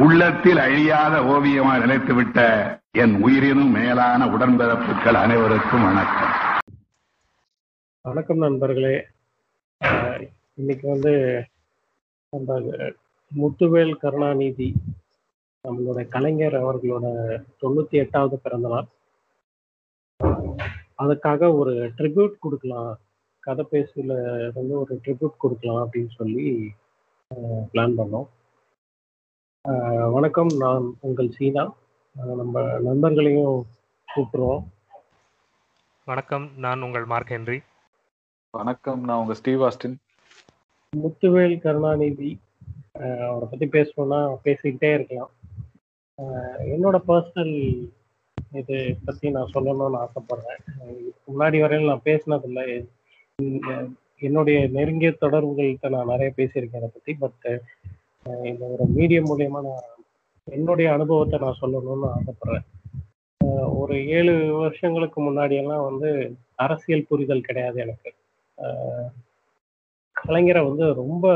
உள்ளத்தில் அழியாத ஓவியமாக நிலைத்துவிட்ட என் உயிரினும் மேலான உடன்பிறப்புகள் அனைவருக்கும் வணக்கம். வணக்கம் நண்பர்களே. ஆஹ் இன்னைக்கு வந்து அந்த முத்துவேல் கருணாநிதி நம்மளோட கலைஞர் அவர்களோட தொண்ணூத்தி எட்டாவது பிறந்த நாள். அதுக்காக ஒரு ட்ரிபியூட் கொடுக்கலாம். கதை பேசுல வந்து ஒரு ட்ரிபியூட் கொடுக்கலாம் அப்படின்னு சொல்லி பிளான் பண்ணோம். வணக்கம். நான் உங்கள் சீனா. நம்ம நண்பர்களையும் கூப்பிடுறோம். வணக்கம். நான் உங்கள் மார்க் ஹென்றி. வணக்கம். நான் உங்க ஸ்டீவ் ஆஸ்டின். முத்துவேல் கருணாநிதி. அவரை பத்தி பேசணும்னா பேசிக்கிட்டே இருக்கலாம். என்னோட பர்சனல் இது பத்தி நான் சொல்லணும்னு ஆசைப்படுறேன். முன்னாடி வரையில் நான் பேசினதில்லை. என்- என்னுடைய நெருங்கிய தொடர்புகள்கிட்ட நான் நிறைய பேசியிருக்கேன் அதை பத்தி. பட் இந்த ஒரு மீடியம் மூலியமா நான் என்னுடைய அனுபவத்தை நான் சொல்லணும்னு ஆசைப்படுறேன். ஆஹ் ஒரு ஏழு வருஷங்களுக்கு முன்னாடி எல்லாம் வந்து அரசியல் புரிதல் கிடையாது எனக்கு. ஆஹ் கலைஞரை வந்து ரொம்ப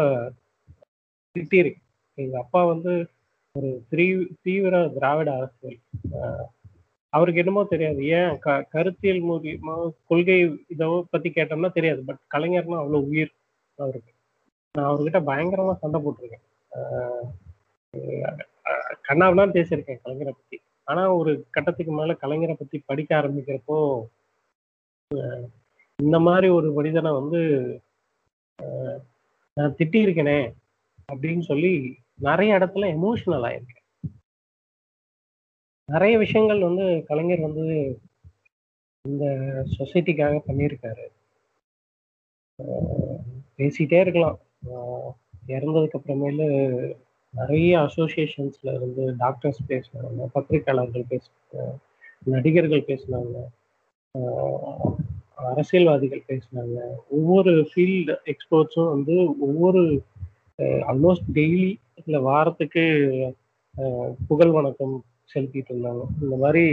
திட்டிரு. எங்க அப்பா வந்து ஒரு தீ தீவிர திராவிட அரசியல். ஆஹ் அவருக்கு என்னமோ தெரியாது. ஏன்? க கருத்தியல் மூலியமா கொள்கை இதை பத்தி கேட்டோம்னா தெரியாது. பட் கலைஞர்னா அவ்வளவு உயிர் அவருக்கு. நான் அவர்கிட்ட பயங்கரமா சண்டை போட்டிருக்கேன். ஆஹ் கண்ணாவெல்லாம் பேசியிருக்கேன் கலைஞரை பத்தி. ஆனா ஒரு கட்டத்துக்கு மேல கலைஞரை பத்தி படிக்க ஆரம்பிக்கிறப்போ இந்த மாதிரி ஒரு மனிதனை வந்து ஆஹ் நான் திட்டியிருக்கேனே அப்படின்னு சொல்லி நிறைய இடத்துல எமோஷனல் ஆயிருக்கேன். நிறைய விஷயங்கள் வந்து கலைஞர் வந்து இந்த சொசைட்டிக்காக பண்ணியிருக்காரு. ஆஹ் பேசிட்டே இருக்கலாம். இறந்ததுக்கு அப்புறமேலு நிறைய அசோசியேஷன்ஸ்ல இருந்து டாக்டர்ஸ் பேசினாங்க பத்திரிக்கையாளர்கள் பேசினாங்க நடிகர்கள் பேசினாங்க அரசியல்வாதிகள் பேசினாங்க ஒவ்வொரு ஃபீல்டு எக்ஸ்பர்ட்ஸும் வந்து ஒவ்வொரு ஆல்மோஸ்ட் டெய்லி இல்லை வாரத்துக்கு புகழ் வணக்கம் செலுத்திட்டு இருந்தாங்க. இந்த மாதிரி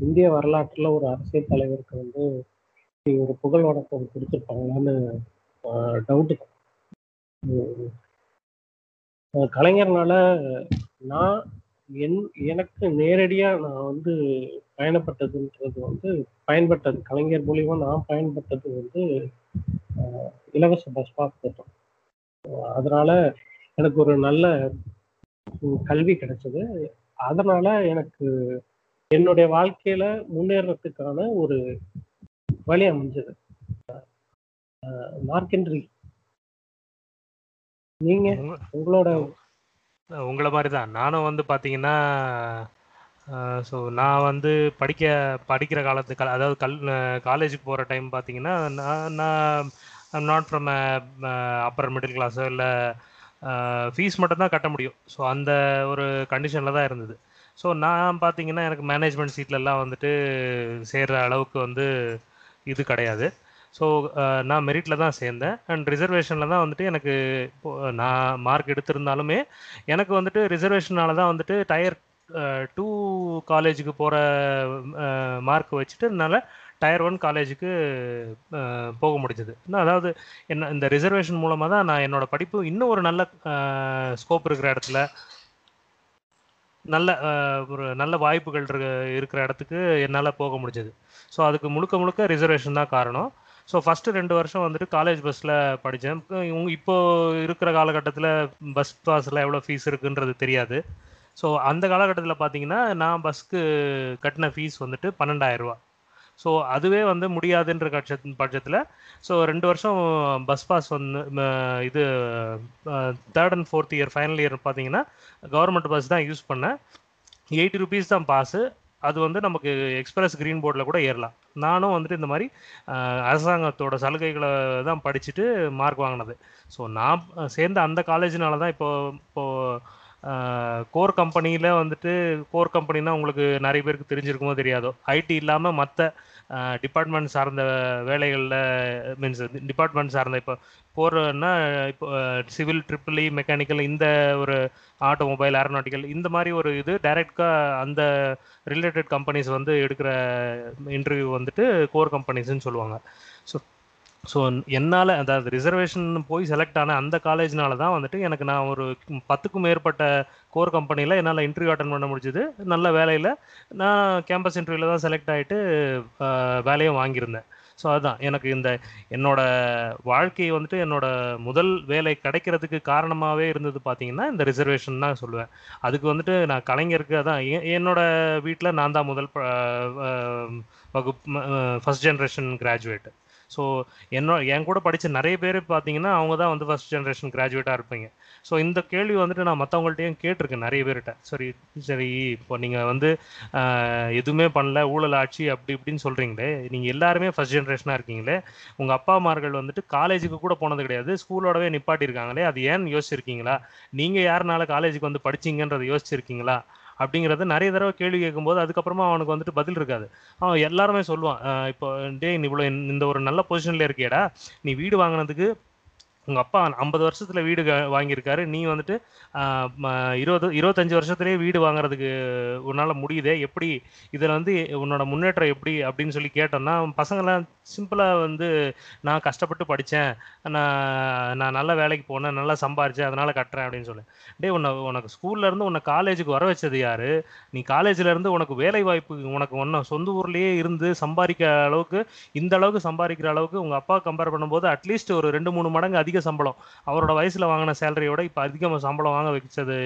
இந்திய வரலாற்றில் ஒரு அரசியல் தலைவருக்கு வந்து ஒரு புகழ் வணக்கம் கொடுத்துருப்பாங்களான்னு டவுட்டு தான். கலைஞர்னால நான் என் எனக்கு நேரடியாக நான் வந்து பயணப்பட்டதுன்றது வந்து பயன்பட்டது. கலைஞர் மூலியமா நான் பயன்பட்டது வந்து இலவச பஸ் பாஸ் திட்டம் அதனால எனக்கு ஒரு நல்ல கல்வி கிடைச்சது. அதனால எனக்கு என்னுடைய வாழ்க்கையில முன்னேறத்துக்கான ஒரு வழி அமைஞ்சது. மார்க்கென்ட்ரி நீங்க? உங்க- உங்களோட உங்களை மாதிரி தான் நானும் வந்து பார்த்தீங்கன்னா ஸோ நான் வந்து படிக்க படிக்கிற காலத்து கல் அதாவது கல் காலேஜுக்கு போகிற டைம் பார்த்தீங்கன்னா நான் நான் I'm not from upper middle கிளாஸோ இல்லை ஃபீஸ் மட்டும் தான் கட்ட முடியும். ஸோ அந்த ஒரு கண்டிஷனில் தான் இருந்தது. ஸோ நான் பார்த்தீங்கன்னா எனக்கு மேனேஜ்மெண்ட் சீட்லலாம் வந்துட்டு சேர்கிற அளவுக்கு வந்து இது கிடையாது. ஸோ uh, நான் மெரிட்டில் தான் சேர்ந்தேன். அண்ட் ரிசர்வேஷனில் தான் வந்துட்டு எனக்கு நான் மார்க் எடுத்திருந்தாலுமே எனக்கு வந்துட்டு ரிசர்வேஷனால தான் வந்துட்டு டயர் டூ காலேஜுக்கு போகிற மார்க் வச்சுட்டு என்னால் டயர் ஒன் காலேஜுக்கு போக முடிஞ்சது. இன்னும் அதாவது என்ன இந்த ரிசர்வேஷன் மூலமாக தான் நான் என்னோட படிப்பு இன்னும் ஒரு நல்ல ஸ்கோப் இருக்கிற இடத்துல நல்ல ஒரு நல்ல வாய்ப்புகள் இருக்க இருக்கிற இடத்துக்கு என்னால் போக முடிஞ்சது. ஸோ அதுக்கு முழுக்க முழுக்க ரிசர்வேஷன் தான் காரணம். ஸோ ஃபஸ்ட்டு ரெண்டு வருஷம் வந்துட்டு காலேஜ் பஸ்ஸில் படித்தேன் இப்போ இருக்கிற காலகட்டத்தில் பஸ் பாஸில் எவ்வளோ ஃபீஸ் இருக்குன்றது தெரியாது. ஸோ அந்த காலகட்டத்தில் பார்த்தீங்கன்னா நான் பஸ்க்கு கட்டின ஃபீஸ் வந்துட்டு பன்னெண்டாயிரரூவா ஸோ அதுவே வந்து முடியாதுன்ற கட்ச பட்சத்தில் ஸோ ரெண்டு வருஷம் பஸ் பாஸ் வந்து இது third and fourth year final year பார்த்தீங்கன்னா கவர்மெண்ட் பஸ் தான் யூஸ் பண்ணேன். எயிட்டி ருபீஸ் தான் பாஸு அது வந்து நமக்கு எக்ஸ்பிரஸ் க்ரீன் போர்டில் கூட ஏறலாம். நானும் வந்துட்டு இந்த மாதிரி அரசாங்கத்தோட சலுகைகளை தான் படிச்சுட்டு மார்க் வாங்கினது. ஸோ நான் சேர்ந்த அந்த காலேஜினால தான் இப்போ இப்போது கோர் கம்பெனியில் வந்துட்டு கோர் கம்பெனினா உங்களுக்கு நிறைய பேருக்கு தெரிஞ்சிருக்குமோ தெரியாதோ ஐடி இல்லாமல் மற்ற டிபார்ட்மெண்ட் சார்ந்த வேலைகளில் மீன்ஸ் டிபார்ட்மெண்ட் சார்ந்த இப்போ போகிறன்னா இப்போ சிவில் ட்ரிபிள் மெக்கானிக்கல் இந்த ஒரு ஆட்டோமொபைல் ஏரோநாட்டிக்கல் இந்த மாதிரி ஒரு இது டைரெக்டாக அந்த ரிலேட்டட் கம்பெனிஸ் வந்து எடுக்கிற இன்டர்வியூ வந்துட்டு கோர் கம்பெனிஸ்ன்னு சொல்லுவாங்க. ஸோ ஸோ என்னால் அதாவது ரிசர்வேஷன் போய் செலக்ட் ஆன அந்த காலேஜ்னால தான் வந்துட்டு எனக்கு நான் ஒரு பத்துக்கும் மேற்பட்ட கோர் கம்பெனியில் என்னால் இன்டர்வியூ அட்டன் பண்ண முடிஞ்சது. நல்ல வேலையில் நான் கேம்பஸ் இன்டர்வியூவில் தான் செலக்ட் ஆகிட்டு வேலையும் வாங்கியிருந்தேன். ஸோ அதுதான் எனக்கு இந்த என்னோட வாழ்க்கை வந்துட்டு என்னோட முதல் வேலை கிடைக்கிறதுக்கு காரணமாகவே இருந்தது பார்த்தீங்கன்னா இந்த ரிசர்வேஷன் தான் சொல்லுவேன். அதுக்கு வந்துட்டு நான் கலைஞருக்கு அதான் எ- என்னோட வீட்டில் நான் தான் முதல் ப- வகுப்பு ஃபர்ஸ்ட் ஜென்ரேஷன் கிராஜுவேட்டு ஸோ என்னோட என் கூட படித்த நிறைய பேர் பார்த்தீங்கன்னா அவங்க தான் வந்து ஃபஸ்ட் ஜென்ரேஷன் கிராஜுவேட்டாக இருப்பீங்க. ஸோ இந்த கேள்வி வந்துட்டு நான் மற்றவங்கள்ட்டையும் கேட்டிருக்கேன் நிறைய பேர்கிட்ட. சரி சரி இப்போ நீங்கள் வந்து எதுவுமே பண்ணல ஊழல் ஆட்சி அப்படி இப்படின்னு சொல்கிறீங்களே நீங்கள் எல்லாருமே ஃபஸ்ட் ஜென்ரேஷனாக இருக்கீங்களே உங்கள் அப்பா அம்மார்கள் வந்துட்டு காலேஜுக்கு கூட போனது கிடையாது ஸ்கூலோடவே நிப்பாட்டியிருக்காங்களே அது ஏன்னு யோசிச்சிருக்கீங்களா? நீங்கள் யாருனால காலேஜுக்கு வந்து படிச்சிங்கன்றதை யோசிச்சிருக்கீங்களா? அப்படிங்கிறத நிறைய தடவை கேள்வி கேட்கும்போது அதுக்கப்புறமா அவனுக்கு வந்துட்டு பதில் இருக்காது. அவன் எல்லாருமே சொல்லுவான் இப்போ டே இவ்வளோ இந்த ஒரு நல்ல பொசிஷன்ல இருக்கியடா. நீ வீடு வாங்கினதுக்கு உங்க அப்பா ஐம்பது வருஷத்துல வீடு வாங்கியிருக்காரு. நீ வந்துட்டு இருபது இருபத்தஞ்சு வருஷத்துலேயே வீடு வாங்குறதுக்கு உன்னால முடியுதே? எப்படி இதில் வந்து உன்னோட முன்னேற்றம் எப்படி? அப்படின்னு சொல்லி கேட்டோம்னா பசங்கள்லாம் சிம்பிளாக வந்து நான் கஷ்டப்பட்டு படித்தேன் நான் நான் நல்ல வேலைக்கு போனேன் நல்லா சம்பாரிச்சேன் அதனால கட்டுறேன் அப்படின்னு சொல்லி. டேய் உன்னை உனக்கு ஸ்கூல்ல இருந்து உன்னை காலேஜுக்கு வர வச்சது யாரு? நீ காலேஜ்ல இருந்து உனக்கு வேலை வாய்ப்பு உனக்கு ஒன்றும் சொந்த ஊர்லயே இருந்து சம்பாதிக்கிற அளவுக்கு இந்த அளவுக்கு சம்பாதிக்கிற அளவுக்கு உங்க அப்பா கம்பேர் பண்ணும்போது அட்லீஸ்ட் ஒரு ரெண்டு மூணு மடங்கு அதிக சம்பளம். அவரோட வயசுல வாங்கின சேலரியோட இப்போ அதிகமாக சம்பளம் வாங்க வச்சது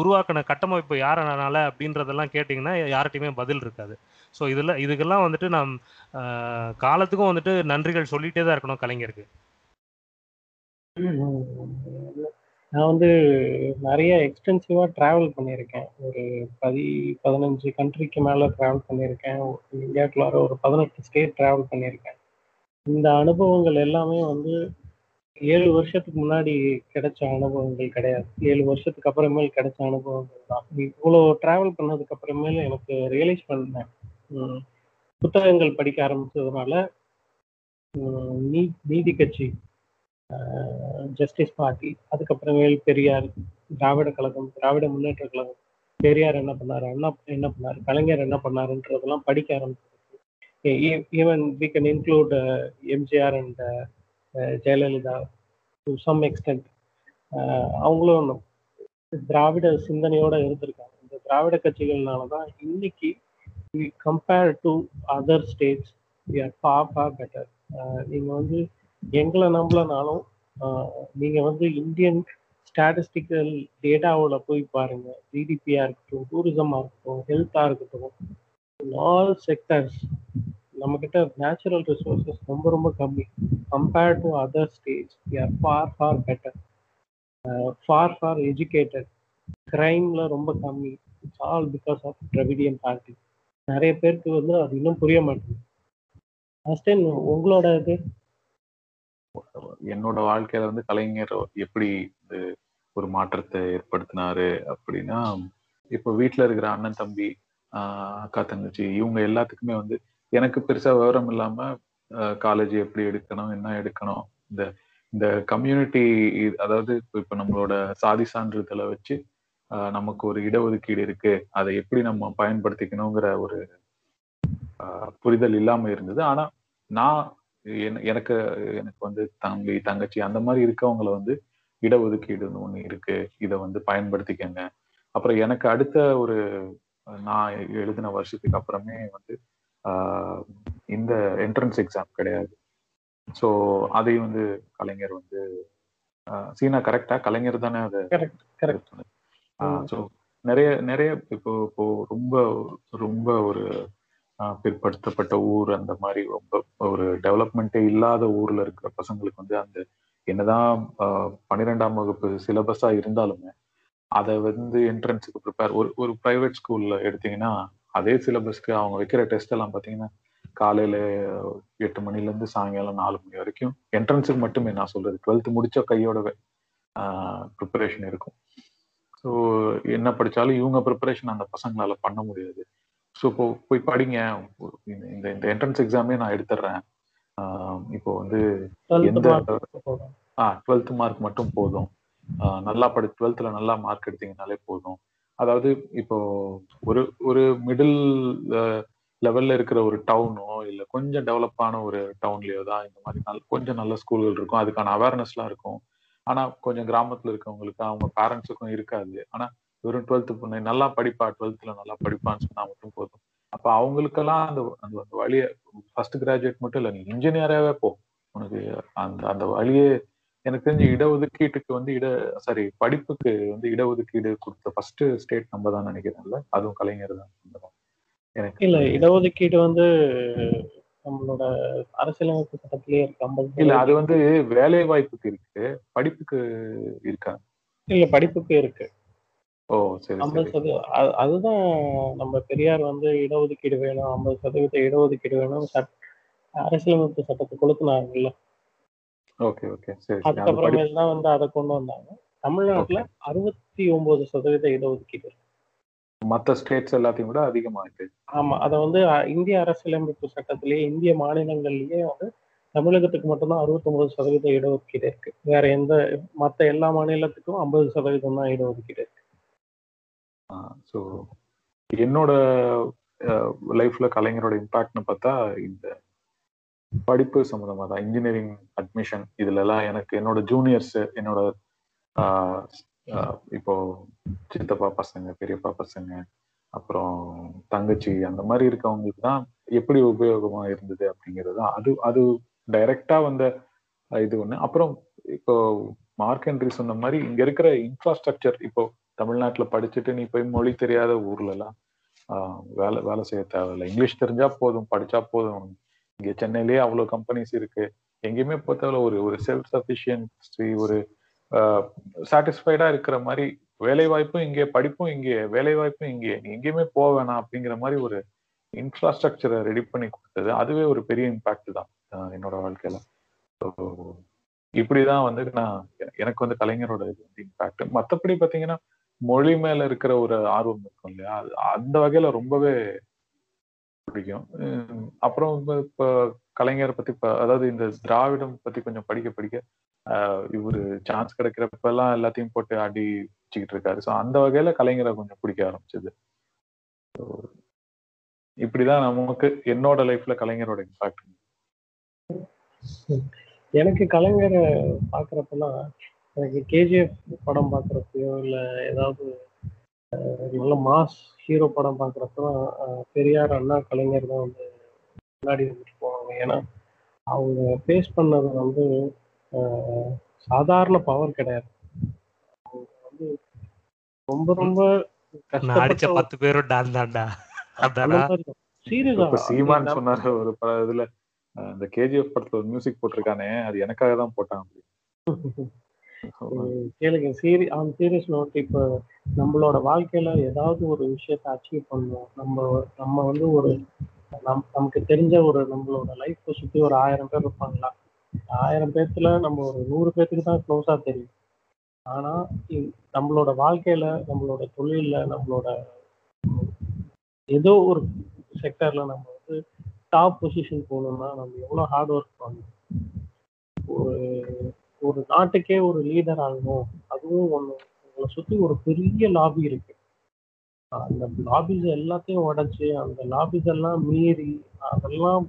உருவாக்கின கட்டமைப்பு யாரனால அப்படின்றதெல்லாம் கேட்டிங்கன்னா யார்கிட்டையுமே பதில் இருக்காது. ஸோ இதில் இதுக்கெல்லாம் வந்துட்டு நாம் காலத்துக்கும் வந்துட்டு நன்றிகள் சொல்லிட்டே தான் இருக்கணும் கலைஞருக்கு. நான் வந்து நிறைய எக்ஸ்டென்சிவாக ட்ராவல் பண்ணியிருக்கேன். ஒரு பதி பதினஞ்சு கண்ட்ரிக்கு மேலே ட்ராவல் பண்ணியிருக்கேன். இந்தியாவுக்குள்ளார ஒரு பதினெட்டு ஸ்டேட் ட்ராவல் பண்ணியிருக்கேன். இந்த அனுபவங்கள் எல்லாமே வந்து ஏழு வருஷத்துக்கு முன்னாடி கிடைச்ச அனுபவங்கள் கிடையாது. ஏழு வருஷத்துக்கு அப்புறமேல் கிடைச்ச அனுபவங்கள் தான். இவ்வளோ ட்ராவல் பண்ணதுக்கு அப்புறமேல எனக்கு ரியலைஸ் பண்ணேன் புத்தகங்கள் படிக்க ஆரம்பிச்சதுனால நீ நீதி கட்சி ஜஸ்டிஸ் பார்ட்டி அதுக்கப்புறமேல் பெரியார் திராவிட கழகம் திராவிட முன்னேற்ற கழகம் பெரியார் என்ன பண்ணாரு? அண்ணா என்ன பண்ணாரு? கலைஞர் என்ன பண்ணாருன்றதெல்லாம் படிக்க ஆரம்பிச்சது even we can include MGR and Jayalalithaa to some extent அவங்களும் திராவிட சிந்தனையோட இருந்திருக்காங்க. இந்த திராவிட கட்சிகள்னால தான் இன்னைக்கு compare to other states we are far far better நீங்கள் வந்து எங்களை நம்பலனாலும் ஆஹ், நீங்க வந்து இந்தியன் ஸ்டாட்டிஸ்டிக்கல் டேட்டாவில் போய் பாருங்க. ஜிடிபியா இருக்கட்டும் டூரிசமா இருக்கட்டும் ஹெல்த்தா இருக்கட்டும் ஆல் செக்டர்ஸ் நம்மக்கிட்ட நேச்சுரல் ரிசோர்சஸ் ரொம்ப ரொம்ப கம்மி. Compared to other states we are far far better far far educated கிரைம்ல ரொம்ப கம்மி. It's all because of Dravidian party நிறைய பேருக்கு வந்து அது இன்னும் புரிய மாட்டேங்குது. அஸ்டன் உங்களோட இது? என்னோட வாழ்க்கையில வந்து கலைஞர் எப்படி ஒரு மாற்றத்தை ஏற்படுத்தினாரு அப்படின்னா இப்போ வீட்டில் இருக்கிற அண்ணன் தம்பி அக்கா தங்கச்சி இவங்க எல்லாத்துக்குமே வந்து எனக்கு பெருசா விவரம் இல்லாம காலேஜ் எப்படி எடுக்கணும் என்ன எடுக்கணும் இந்த இந்த கம்யூனிட்டி அதாவது இப்ப நம்மளோட சாதி சான்றிதழை வச்சு ஆஹ் நமக்கு ஒரு இடஒதுக்கீடு இருக்கு. அதை எப்படி நம்ம பயன்படுத்திக்கணுங்கிற ஒரு ஆஹ் புரிதல் இல்லாம இருந்தது. ஆனா நான் எனக்கு எனக்கு வந்து தம்பி தங்கச்சி அந்த மாதிரி இருக்கவங்கள வந்து இடஒதுக்கீடுன்னு ஒண்ணு இருக்கு. இதை வந்து பயன்படுத்திக்கங்க. அப்புறம் எனக்கு அடுத்த ஒரு நான் எழுதின வருஷத்துக்கு அப்புறமே வந்து இந்த என்ட்ரன்ஸ் எக்ஸாம் கிடையாது. ஸோ அதையும் வந்து கலைஞர் வந்து சீனா கரெக்டா கலைஞர் தானே அதை கரெக்ட் ஸோ நிறைய நிறைய இப்போ இப்போ ரொம்ப ரொம்ப ஒரு பிற்படுத்தப்பட்ட ஊர் அந்த மாதிரி ரொம்ப ஒரு டெவலப்மெண்ட்டே இல்லாத ஊர்ல இருக்கிற பசங்களுக்கு வந்து அந்த என்னதான் பன்னிரெண்டாம் வகுப்பு சிலபஸா இருந்தாலுமே அதை வந்து என்ட்ரன்ஸுக்கு ப்ரிப்பேர் ஒரு ஒரு ப்ரைவேட் ஸ்கூல்ல எடுத்தீங்கன்னா அதே சிலபஸ்க்கு அவங்க வைக்கிற டெஸ்ட் எல்லாம் பார்த்தீங்கன்னா காலையில எட்டு மணில இருந்து சாயங்காலம் நாலு மணி வரைக்கும். என்ட்ரன்ஸுக்கு மட்டுமே நான் சொல்றது. டுவெல்த் முடிச்ச கையோடவே ப்ரிப்பரேஷன் இருக்கும். ஸோ என்ன படிச்சாலும் இவங்க ப்ரிப்பரேஷன் அந்த பசங்களால பண்ண முடியாது. ஸோ இப்போ போய் படிங்க. இந்த- இந்த என்ட்ரன்ஸ் எக்ஸாமே நான் எடுத்துடுறேன் இப்போ வந்து எந்த ஆ டுவெல்த் மார்க் மட்டும் போதும். நல்லா படி டுவெல்த்ல நல்லா மார்க் எடுத்தீங்கனாலே போதும். அதாவது இப்போ ஒரு ஒரு மிடில் லெவல்ல இருக்கிற ஒரு டவுனோ இல்ல கொஞ்சம் டெவலப் ஆன ஒரு டவுன்லயோ தான் இந்த மாதிரி நல்ல கொஞ்சம் நல்ல ஸ்கூல்கள் இருக்கும். அதுக்கான அவேர்னஸ்லாம் இருக்கும். ஆனா கொஞ்சம் கிராமத்துல இருக்கவங்களுக்கு அவங்க பேரண்ட்ஸுக்கும் இருக்காது. ஆனா வெறும் டுவெல்த் பொண்ணு நல்லா படிப்பா டுவெல்த்ல நல்லா படிப்பான்னு சொன்னா மட்டும் போதும். அப்ப அவங்களுக்கெல்லாம் அந்த அந்த வழியை ஃபர்ஸ்ட் கிராஜுவேட் மட்டும் இல்ல நீ இன்ஜினியராகவே போ. உனக்கு அந்த அந்த வழியே எனக்கு தெரிஞ்ச இடஒதுக்கீட்டுக்கு வந்து இட சாரி படிப்புக்கு வந்து இடஒதுக்கீடு கொடுத்த ஃபர்ஸ்ட் ஸ்டேட் நம்ம தான் நினைக்கிறேன்ல. அதுவும் கலைஞர் தான். எனக்கு இல்ல இடஒதுக்கீடு வந்து நம்மளோட அரசியலமைப்பு சட்டத்திலேயே இருக்கு இல்ல அது வந்து வேலை வாய்ப்புக்கு இருக்கு. படிப்புக்கு இருக்கா? இல்ல படிப்புக்கு இருக்கு. ஓ சரி ஐம்பது சதவீதம். அது- அதுதான் நம்ம பெரியார் வந்து இடஒதுக்கீடு வேணும் ஐம்பது சதவீத இடஒதுக்கீடு வேணும் அரசியலமைப்பு சட்டத்தை கொளுத்துனாங்கல்ல. Okay okay. சரி அதுக்கப்புறமேல் தான் வந்து அதை கொண்டு வந்தாங்க. தமிழ்நாட்டுல அறுபத்தி ஒன்பது சதவீத இடஒதுக்கீடு. மத்த ஸ்டேட்ஸ் எல்லாத்தையும் விட அதிகமா இருக்கு ஆமா அதை வந்து இந்திய அரசியலமைப்பு சட்டத்திலேயே இந்திய மாநிலங்கள்லயே வந்து தமிழகத்துக்கு மட்டும்தான் அறுபத்தொன்பது சதவீத இடஒதுக்கீடு இருக்கு. வேற எந்த மத்த எல்லா மாநிலத்துக்கும் ஐம்பது சதவீதம் தான் இடஒதுக்கீடு இருக்கு. ஸோ என்னோட லைஃப்ல கலைஞரோட இம்பாக்ட்னு பார்த்தா இந்த படிப்பு சம்மந்தமா தான் இன்ஜினியரிங் அட்மிஷன் இதுல எல்லாம் எனக்கு என்னோட ஜூனியர்ஸ் என்னோட ஆஹ், ஆஹ், இப்போ சித்தப்பா பசங்க பெரியப்பா பசங்க அப்புறம் தங்கச்சி அந்த மாதிரி இருக்கவங்களுக்கு தான் எப்படி உபயோகமா இருந்தது அப்படிங்கிறது தான். அது அது டைரக்டா வந்த இது ஒண்ணு. அப்புறம் இப்போ மார்க் என்ட்ரி சொன்ன மாதிரி இங்க இருக்கிற இன்ஃப்ராஸ்ட்ரக்சர் இப்போ தமிழ்நாட்டுல படிச்சுட்டு நீ போய் மொழி தெரியாத ஊர்ல எல்லாம் ஆஹ், வேலை வேலை செய்ய தேவையில்லை. இங்கிலீஷ் தெரிஞ்சா போதும் படிச்சா போதும். இங்க சென்னையிலேயே அவ்வளவு கம்பெனிஸ் இருக்கு. எங்கேயுமே பொறுத்தவரை ஒரு ஒரு செல்ஃப் சஃபிஷியன்சி ஒரு சாட்டிஸ்ஃபைடா இருக்கிற மாதிரி வேலை வாய்ப்பும் இங்கே படிப்பும் இங்கே வேலை வாய்ப்பும் இங்கே. நீ எங்கேயுமே போக வேணாம் அப்படிங்கிற மாதிரி ஒரு இன்ஃப்ராஸ்ட்ரக்சரை ரெடி பண்ணி கொடுத்தது. அதுவே ஒரு பெரிய இம்பாக்ட் தான் என்னோட வாழ்க்கையில. இப்படிதான் வந்து நான் எனக்கு வந்து கலைஞரோட இது வந்து இம்பாக்ட் மற்றபடி பாத்தீங்கன்னா மொழி மேல இருக்கிற ஒரு ஆர்வம் இருக்கும் இல்லையா? அது அந்த வகையில ரொம்பவே பிடிக்கும். அப்புறம் இப்போ கலைஞரை பத்தி இப்ப அதாவது இந்த திராவிடம் பத்தி கொஞ்சம் படிக்க படிக்க இவரு சான்ஸ் கிடைக்கிறப்ப எல்லாம் எல்லாத்தையும் போட்டு அடி வச்சுக்கிட்டு இருக்காரு. ஸோ அந்த வகையில கலைஞரை கொஞ்சம் பிடிக்க ஆரம்பிச்சது. இப்படிதான் நமக்கு என்னோட லைஃப்ல கலைஞரோட இம்பாக்ட் எனக்கு கலைஞரை பாக்குறப்பெல்லாம் எனக்கு கேஜிஎஃப் படம் பாக்குறப்பயோ இல்ல ஏதாவது நல்ல மாஸ் ஹீரோ படம் பார்க்குறப்பெல்லாம் பெரியார் அண்ணா கலைஞர் தான் வந்து முன்னாடி வந்துட்டு போவாங்க. ஏன்னா அவங்க ஃபேஸ் பண்ணது வந்து சாதாரண பவர் கிடையாது. அவங்க வந்து ரொம்ப ரொம்ப நான் அடிச்ச பத்து பேரும் டான் தான்டா. சீமான் சொன்னாரு ஒரு ப- இதுல அஹ், இந்த கேஜிஎஃப் படத்துல ஒரு மியூசிக் போட்டிருக்கானே அது எனக்காக தான் போட்டான் கேளுங்க. சீரி ஆன் சீரியஸ் நோட் இப்போ நம்மளோட வாழ்க்கையில ஏதாவது ஒரு விஷயத்தை அச்சீவ் பண்ணணும் நம்ம நம்ம வந்து ஒரு நம் நமக்கு தெரிஞ்ச ஒரு நம்மளோட லைஃப்பை சுற்றி ஒரு ஆயிரம் பேர் இருப்பாங்களா? ஆயிரம் பேர்த்துல நம்ம ஒரு நூறு பேர்த்துக்கு தான் க்ளோஸாக தெரியும். ஆனா இ- நம்மளோட வாழ்க்கையில நம்மளோட தொழில்ல நம்மளோட ஏதோ ஒரு செக்டர்ல நம்ம வந்து டாப் பொசிஷன் போகணும்னா நம்ம எவ்வளோ ஹார்ட் ஒர்க் பண்ணணும்? ஒரு ஒரு நாட்டுக்கே ஒரு லீடர் ஆகணும். அதுவும் ஒன்று உங்களை சுற்றி ஒரு பெரிய லாபி இருக்கு. அந்த லாபிஸ் எல்லாத்தையும் உடச்சி அந்த லாபிஸ் எல்லாம் மீறி அதெல்லாம்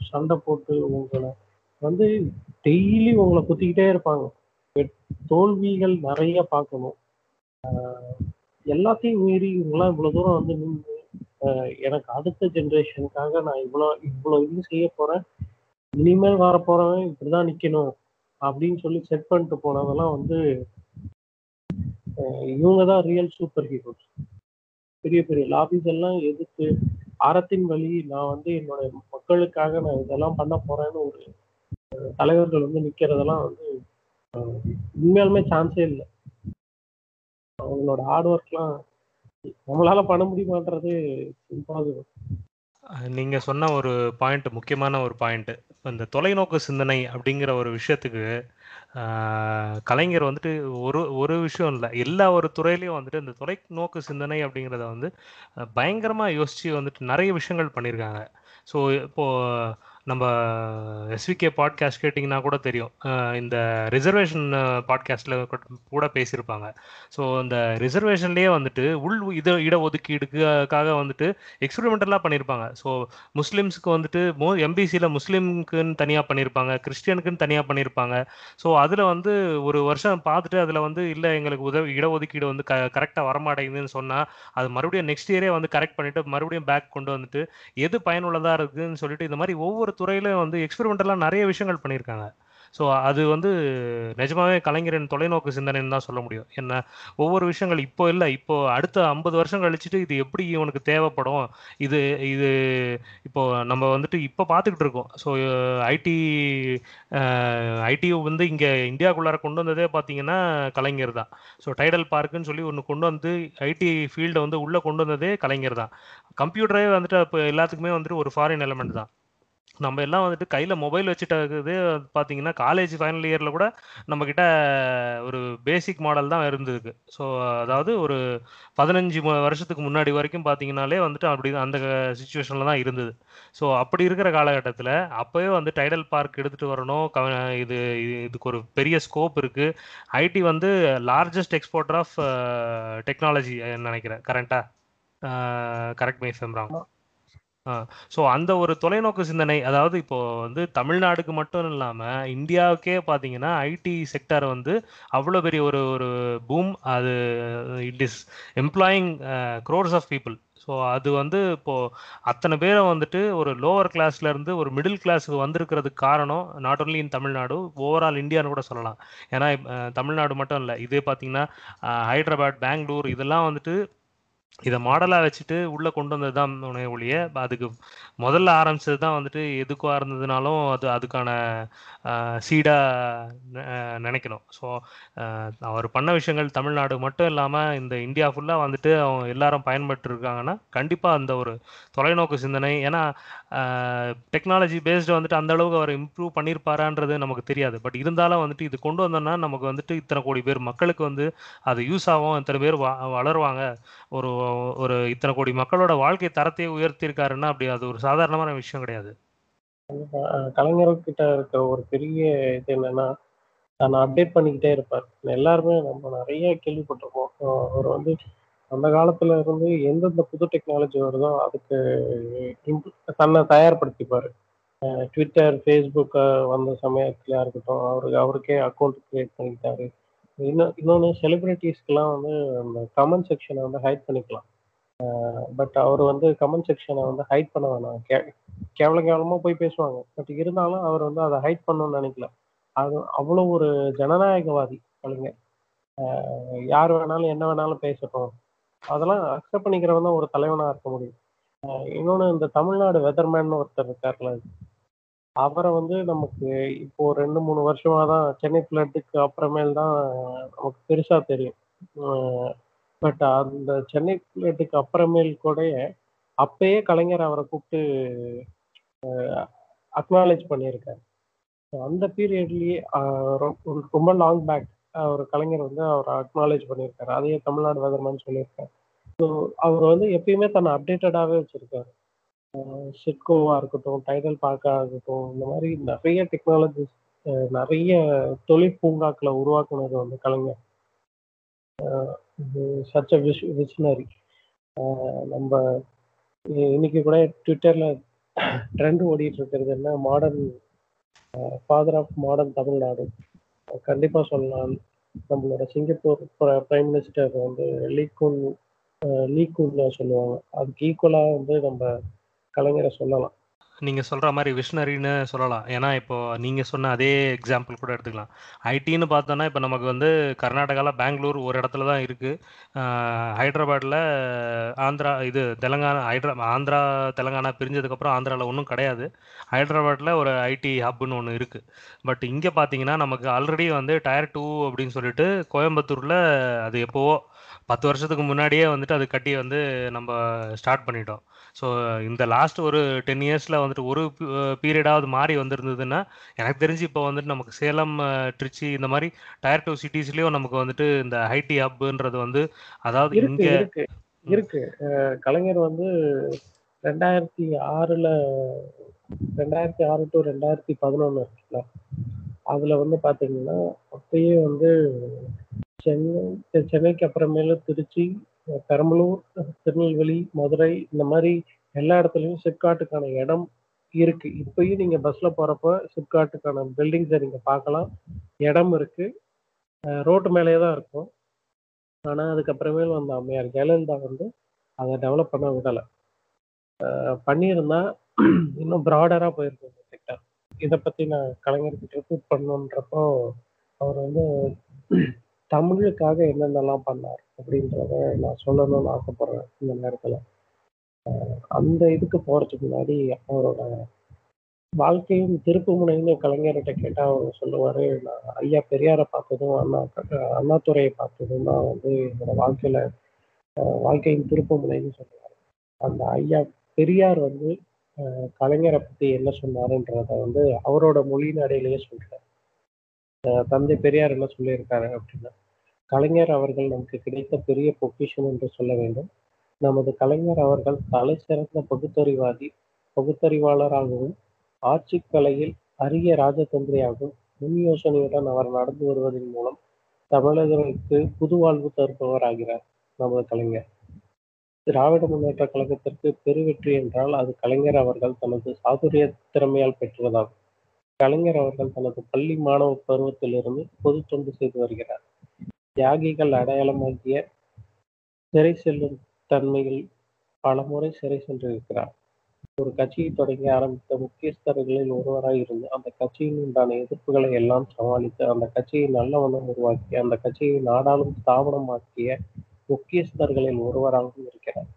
சண்டை போட்டு உங்களை வந்து டெய்லி உங்களை குத்திக்கிட்டே இருப்பாங்க. தோல்விகள் நிறைய பார்க்கணும். எல்லாத்தையும் மீறி இவங்களாம் இவ்வளோ தூரம் வந்து நின்று எனக்கு அடுத்த ஜென்ரேஷனுக்காக நான் இவ்வளோ இவ்வளோ இது செய்ய போகிறேன் இனிமேல் வர இப்படி தான் நிற்கணும் அப்படின்னு சொல்லி செட் பண்ணிட்டு போனதெல்லாம் வந்து இவங்க தான் ரியல் சூப்பர் ஹீரோஸ் பெரிய பெரிய லாபிஸ் எல்லாம் எதிர்த்து அறத்தின் வழி நான் வந்து என்னோட மக்களுக்காக நான் இதெல்லாம் பண்ண போறேன்னு ஒரு தலைவர்கள் வந்து நிக்கிறதெல்லாம் வந்து உண்மையாலுமே சான்ஸே இல்லை. அவங்களோட ஹார்ட் ஒர்க்லாம் நம்மளால பண்ண முடியுமான்றது இம்பாசிபிள் நீங்க சொன்ன ஒரு பாயிண்ட் முக்கியமான ஒரு பாயிண்ட் இந்த தொலைநோக்கு சிந்தனை அப்படிங்கிற ஒரு விஷயத்துக்கு கலைஞர் வந்துட்டு ஒரு ஒரு விஷயம் இல்லை. எல்லா ஒரு துறையிலையும் வந்துட்டு இந்த தொலைநோக்கு சிந்தனை அப்படிங்கிறத வந்து பயங்கரமாக யோசித்து வந்துட்டு நிறைய விஷயங்கள் பண்ணியிருக்காங்க ஸோ இப்போது நம்ம எஸ்விகே பாட்காஸ்ட் கேட்டிங்கன்னா கூட தெரியும். இந்த ரிசர்வேஷன் பாட்காஸ்ட்டில் கூட பேசியிருப்பாங்க. ஸோ இந்த ரிசர்வேஷன்லேயே வந்துட்டு உள் இட இடஒதுக்கீடுக்காக வந்துட்டு எக்ஸ்பெரிமெண்டலாக பண்ணியிருப்பாங்க. ஸோ முஸ்லீம்ஸுக்கு வந்துட்டு மோ எம்பிசியில் முஸ்லீமுக்குன்னு தனியாக பண்ணியிருப்பாங்க. கிறிஸ்டியனுக்குன்னு தனியாக பண்ணியிருப்பாங்க. ஸோ அதில் வந்து ஒரு வருஷம் பார்த்துட்டு அதில் வந்து இல்லை எங்களுக்கு உதவி இடஒதுக்கீடு வந்து க கரெக்டாக வரமாட்டேங்குதுன்னு சொன்னால் அது மறுபடியும் நெக்ஸ்ட் இயரே வந்து கரெக்ட் பண்ணிவிட்டு மறுபடியும் பேக் கொண்டு வந்துட்டு எது பயனுள்ளதாக இருக்குதுன்னு சொல்லிட்டு இந்த மாதிரி ஒவ்வொரு துறையிலும் வந்து எக்ஸ்பெரிமெண்டெல்லாம் நிறைய விஷயங்கள் பண்ணியிருக்காங்க. ஸோ அது வந்து நிஜமாவே கலைஞரின் தொலைநோக்கு சிந்தனைன்னு தான் சொல்ல முடியும். என்ன ஒவ்வொரு விஷயங்கள் இப்போ இல்லை இப்போ அடுத்த ஐம்பது வருஷம் கழிச்சுட்டு இது எப்படி இவனுக்கு தேவைப்படும்? இது இது இப்போ நம்ம வந்துட்டு இப்போ பார்த்துக்கிட்டு இருக்கோம். ஸோ ஐடி ஐடி வந்து இங்கே இந்தியாவுக்குள்ளார கொண்டு வந்ததே பார்த்தீங்கன்னா கலைஞர் தான். ஸோ டைடல் பார்க்குன்னு சொல்லி ஒன்று கொண்டு வந்து ஐடி ஃபீல்டை வந்து உள்ளே கொண்டு வந்ததே கலைஞர் தான். கம்ப்யூட்டரே வந்துட்டு இப்போ எல்லாத்துக்குமே வந்துட்டு ஒரு ஃபாரின் எலமெண்ட் தான். நம்ம எல்லாம் வந்துட்டு கையில் மொபைல் வச்சுட்டு பார்த்தீங்கன்னா காலேஜ் ஃபைனல் இயரில் கூட நம்மக்கிட்ட ஒரு பேசிக் மாடல் தான் இருந்ததுக்கு ஸோ அதாவது ஒரு பதினஞ்சு வருஷத்துக்கு முன்னாடி வரைக்கும் பார்த்தீங்கன்னாலே வந்துட்டு அப்படி அந்த சுச்சுவேஷனில் தான் இருந்தது. ஸோ அப்படி இருக்கிற காலகட்டத்தில் அப்போவே வந்து டைடல் பார்க் எடுத்துகிட்டு வரணும். க இது இதுக்கு ஒரு பெரிய ஸ்கோப் இருக்குது ஐடி வந்து லார்ஜஸ்ட் எக்ஸ்போர்ட்டர் ஆஃப் டெக்னாலஜி நினைக்கிறேன். கரெக்டாக கரெக்ட் மை ஃபெம்ராங் ஸோ அந்த ஒரு தொலைநோக்கு சிந்தனை அதாவது இப்போ வந்து தமிழ்நாடுக்கு மட்டும் இல்லாமல் இந்தியாவுக்கே பார்த்தீங்கன்னா ஐடி செக்டர் வந்து அவ்வளோ பெரிய ஒரு ஒரு பூம் அது it is employing crores of people so அது வந்து இப்போது அத்தனை பேரை வந்துட்டு ஒரு லோவர் கிளாஸ்லேருந்து ஒரு மிடில் கிளாஸுக்கு வந்திருக்கிறதுக்கு காரணம் not only in Tamil Nadu overall இந்தியான்னு கூட சொல்லலாம். ஏன்னா தமிழ்நாடு மட்டும் இல்லை இதே பார்த்தீங்கன்னா ஹைதராபாத் பெங்களூர் இதெல்லாம் வந்துட்டு இதை மாடலாக வச்சுட்டு உள்ளே கொண்டு வந்தது தான் உணவு ஒழிய அதுக்கு முதல்ல ஆரம்பிச்சது தான் வந்துட்டு எதுக்காக இருந்ததுனாலும் அது அதுக்கான சீடாக நினைக்கணும். ஸோ அவர் பண்ண விஷயங்கள் தமிழ்நாடு மட்டும் இல்லாமல் இந்த இந்தியா ஃபுல்லாக வந்துட்டு அவங்க எல்லாரும் பயன்பட்டுருக்காங்கன்னா கண்டிப்பாக அந்த ஒரு தொலைநோக்கு சிந்தனை ஏன்னா டெக்னாலஜி பேஸ்டு வந்துட்டு அந்த அளவுக்கு அவர் இம்ப்ரூவ் பண்ணியிருப்பாரான்றது நமக்கு தெரியாது. பட் இருந்தாலும் வந்துட்டு இது கொண்டு வந்தோம்னா நமக்கு வந்துட்டு இத்தனை கோடி பேர் மக்களுக்கு வந்து அது யூஸ் ஆகும். இத்தனை பேர் வ வளருவாங்க. ஒரு ஒரு இத்தனை கோடி மக்களோட வாழ்க்கை தரத்தையே உயர்த்தியிருக்காருன்னா அப்படி? அது ஒரு சாதாரணமான விஷயம் கிடையாது. கலைஞர்கிட்ட இருக்க ஒரு பெரிய இது என்னன்னா நான் அப்டேட் பண்ணிக்கிட்டே இருப்பார் எல்லாருமே நம்ம நிறைய கேள்விப்பட்டிருப்போம். அவர் வந்து அந்த காலத்துல இருந்து எந்தெந்த புது டெக்னாலஜி வருதோ அதுக்கு தன்னை தயார்படுத்திப்பார். ட்விட்டர் ஃபேஸ்புக் வந்த சமயத்துல இருக்கட்டும் அவருக்கு அவருக்கே அக்கௌண்ட் கிரியேட் பண்ணிக்கிட்டாரு. இன்னும் இன்னொன்று செலிபிரிட்டிஸ்க்கெல்லாம் வந்து அந்த கமெண்ட் செக்ஷனை வந்து ஹைட் பண்ணிக்கலாம். பட் அவர் வந்து கமெண்ட் செக்ஷனை வந்து ஹைட் பண்ண வேணாம். கே கேவல கேவலமாக போய் பேசுவாங்க. பட் இருந்தாலும் அவர் வந்து அதை ஹைட் பண்ணணும்னு நினைக்கல. அது அவ்வளோ ஒரு ஜனநாயகவாதி கலைஞர் ஆஹ் யார் வேணாலும் என்ன வேணாலும் பேசட்டும். அதெல்லாம் அக்செப்ட் பண்ணிக்கிறவன் தான் ஒரு தலைவனாக இருக்க முடியும். ஆஹ் இன்னொன்று இந்த தமிழ்நாடு வெதர்மேன் ஒருத்தர் இருக்கார்ல. அவரை வந்து நமக்கு இப்போ ரெண்டு மூணு வருஷமா தான் சென்னை ஃப்ளட்டுக்கு அப்புறமேல் தான் நமக்கு பெருசா தெரியும். பட் அந்த சென்னை ஃப்ளட்டுக்கு அப்புறமேல் கூட அப்பயே கலைஞர் அவரை கூப்பிட்டு அக்னாலேஜ் பண்ணியிருக்காரு. அந்த பீரியட்லயே ரொம்ப லாங் பேக் அவர் கலைஞர் வந்து அவரை அக்னாலேஜ் பண்ணியிருக்காரு. அதையே தமிழ்நாடு வெதர்மேன் சொல்லியிருக்காரு. ஸோ அவர் வந்து எப்பயுமே தன்னை அப்டேட்டடாகவே வச்சிருக்காரு. சிட்கோவா இருக்கட்டும் டைடல் பார்க்கா இருக்கட்டும் இந்த மாதிரி நிறைய டெக்னாலஜிஸ் நிறைய தொழில் பூங்காக்களை உருவாக்குனது வந்து Kalaignar. Such a wish visionary நம்ம இ- இன்னைக்கு கூட ட்விட்டர்ல ட்ரெண்ட் ஓடிட்டு இருக்கிறது என்ன? Modern father of modern Tamil Nadu கண்டிப்பா சொல்லலாம். நம்மளோட சிங்கப்பூர் பிரைம் மினிஸ்டர் வந்து லீக்குன் லீக்குன்னு சொல்லுவாங்க. அதுக்கு ஈக்குவலா வந்து நம்ம கலைஞரை சொல்லலாம். நீங்க சொல்ற மாதிரி விஷனரின்னு சொல்லலாம். ஏன்னா இப்போ நீங்க சொன்ன அதே எக்ஸாம்பிள் கூட எடுத்துக்கலாம். ஐடின்னு பார்த்தோன்னா இப்போ நமக்கு வந்து கர்நாடகாவில் பெங்களூர் ஒரு இடத்துல தான் இருக்கு. ஆஹ் ஆந்திரா இது தெலுங்கானா ஹைட்ரா ஆந்திரா தெலுங்கானா பிரிஞ்சதுக்கப்புறம் ஆந்திராவில் ஒன்றும் கிடையாது. ஹைதராபாத்ல ஒரு ஐடி ஹப்னு ஒன்று இருக்கு. பட் இங்கே பார்த்தீங்கன்னா நமக்கு ஆல்ரெடி வந்து டயர் டூ அப்படின்னு சொல்லிட்டு கோயம்புத்தூரில் அது எப்போவோ பத்து வருஷத்துக்கு முன்னாடியே வந்துட்டு அது கட்டி வந்து நம்ம ஸ்டார்ட் பண்ணிட்டோம். ஸோ இந்த லாஸ்ட் ஒரு டென் இயர்ஸில் வந்துட்டு ஒரு பீரியடாவது மாறி வந்திருந்ததுன்னா எனக்கு தெரிஞ்சு இப்போ வந்துட்டு நமக்கு சேலம் அஹ், திருச்சி இந்த மாதிரி டயர் டூ சிட்டிஸ்லேயும் நமக்கு வந்துட்டு இந்த ஐடி ஹப்ன்றது வந்து அதாவது இங்கே இருக்கு கலைஞர் வந்து ரெண்டாயிரத்தி ஆறுல ரெண்டாயிரத்தி ஆறு டு ரெண்டாயிரத்தி பதினொன்று இருக்குல்ல. அதில் வந்து பார்த்தீங்கன்னா அப்பயே வந்து சென்னை சென்னைக்கு அப்புறமேலு திருச்சி பெரம்பலூர் திருநெல்வேலி மதுரை இந்த மாதிரி எல்லா இடத்துலையும் சிப்காட்டுக்கான இடம் இருக்கு. இப்பயும் நீங்க பஸ்ல போறப்ப சிப்காட்டுக்கான பில்டிங்ஸை நீங்க பார்க்கலாம். இடம் இருக்கு. ரோட்டு மேலேயே தான் இருக்கும். ஆனால் அதுக்கப்புறமேல் வந்த அம்மையார் ஜெயலலிதா வந்து அதை டெவலப் பண்ண விடலை. பண்ணியிருந்தா இன்னும் ப்ராடராக போயிருக்கும் இந்த செக்டர் இதை பற்றி நான் கலைஞர்கிட்ட ரிப்போர்ட் பண்ணணுன்றப்போ அவர் வந்து தமிழுக்காக என்னென்னலாம் பண்ணார் அப்படின்றத நான் சொல்லணும்னு ஆசைப்படுறேன் இந்த நேரத்தில். அந்த இதுக்கு போகிறதுக்கு முன்னாடி அவரோட வாழ்க்கையும் திருப்பு முனைன்னு கலைஞர்கிட்ட கேட்டால் அவர் சொல்லுவார் நான் ஐயா பெரியாரை பார்த்ததும் அண்ணா அண்ணாத்துறையை பார்த்ததும் தான் வந்து என்னோட வாழ்க்கையில் வாழ்க்கையின் திருப்பு முனைன்னு சொல்லுவார். அந்த ஐயா பெரியார் வந்து கலைஞரை பற்றி என்ன சொன்னாருன்றத வந்து அவரோட மொழி நடையிலேயே சொல்கிறார் தந்தை பெரியார் என்ன சொல்லியிருக்காரு அப்படின்னா கலைஞர் அவர்கள் நமக்கு கிடைத்த பெரிய பொக்கிஷன் என்று சொல்ல வேண்டும். நமது கலைஞர் அவர்கள் தலை சிறந்த பகுத்தறிவாதி பகுத்தறிவாளராகவும் ஆட்சி கலையில் அரிய ராஜதந்திரியாகவும் முன் யோசனையுடன் அவர் நடந்து வருவதன் மூலம் தமிழர்களுக்கு புது வாழ்வு தருபவராகிறார் நமது கலைஞர். திராவிட முன்னேற்ற கழகத்திற்கு பெருவெற்றி என்றால் அது கலைஞர் அவர்கள் தனது சாதுரிய திறமையால் பெற்றதாகும். கலைஞர் அவர்கள் தனது பள்ளி மாணவ பருவத்திலிருந்து பொது தொண்டு செய்து வருகிறார். தியாகிகள் அடையாளமாகிய சிறை செல்லும் தன்மையில் பல முறை சிறை சென்றிருக்கிறார். ஒரு கட்சியை தொடங்கி ஆரம்பித்த முக்கியஸ்தர்களில் ஒருவராக இருந்து அந்த கட்சியின் உண்டான எதிர்ப்புகளை எல்லாம் சமாளித்து அந்த கட்சியை நல்லவண்ணம் உருவாக்கி அந்த கட்சியை நாடாளும் ஸ்தாபனமாக்கிய முக்கியஸ்தர்களில் ஒருவராகவும் இருக்கிறார்.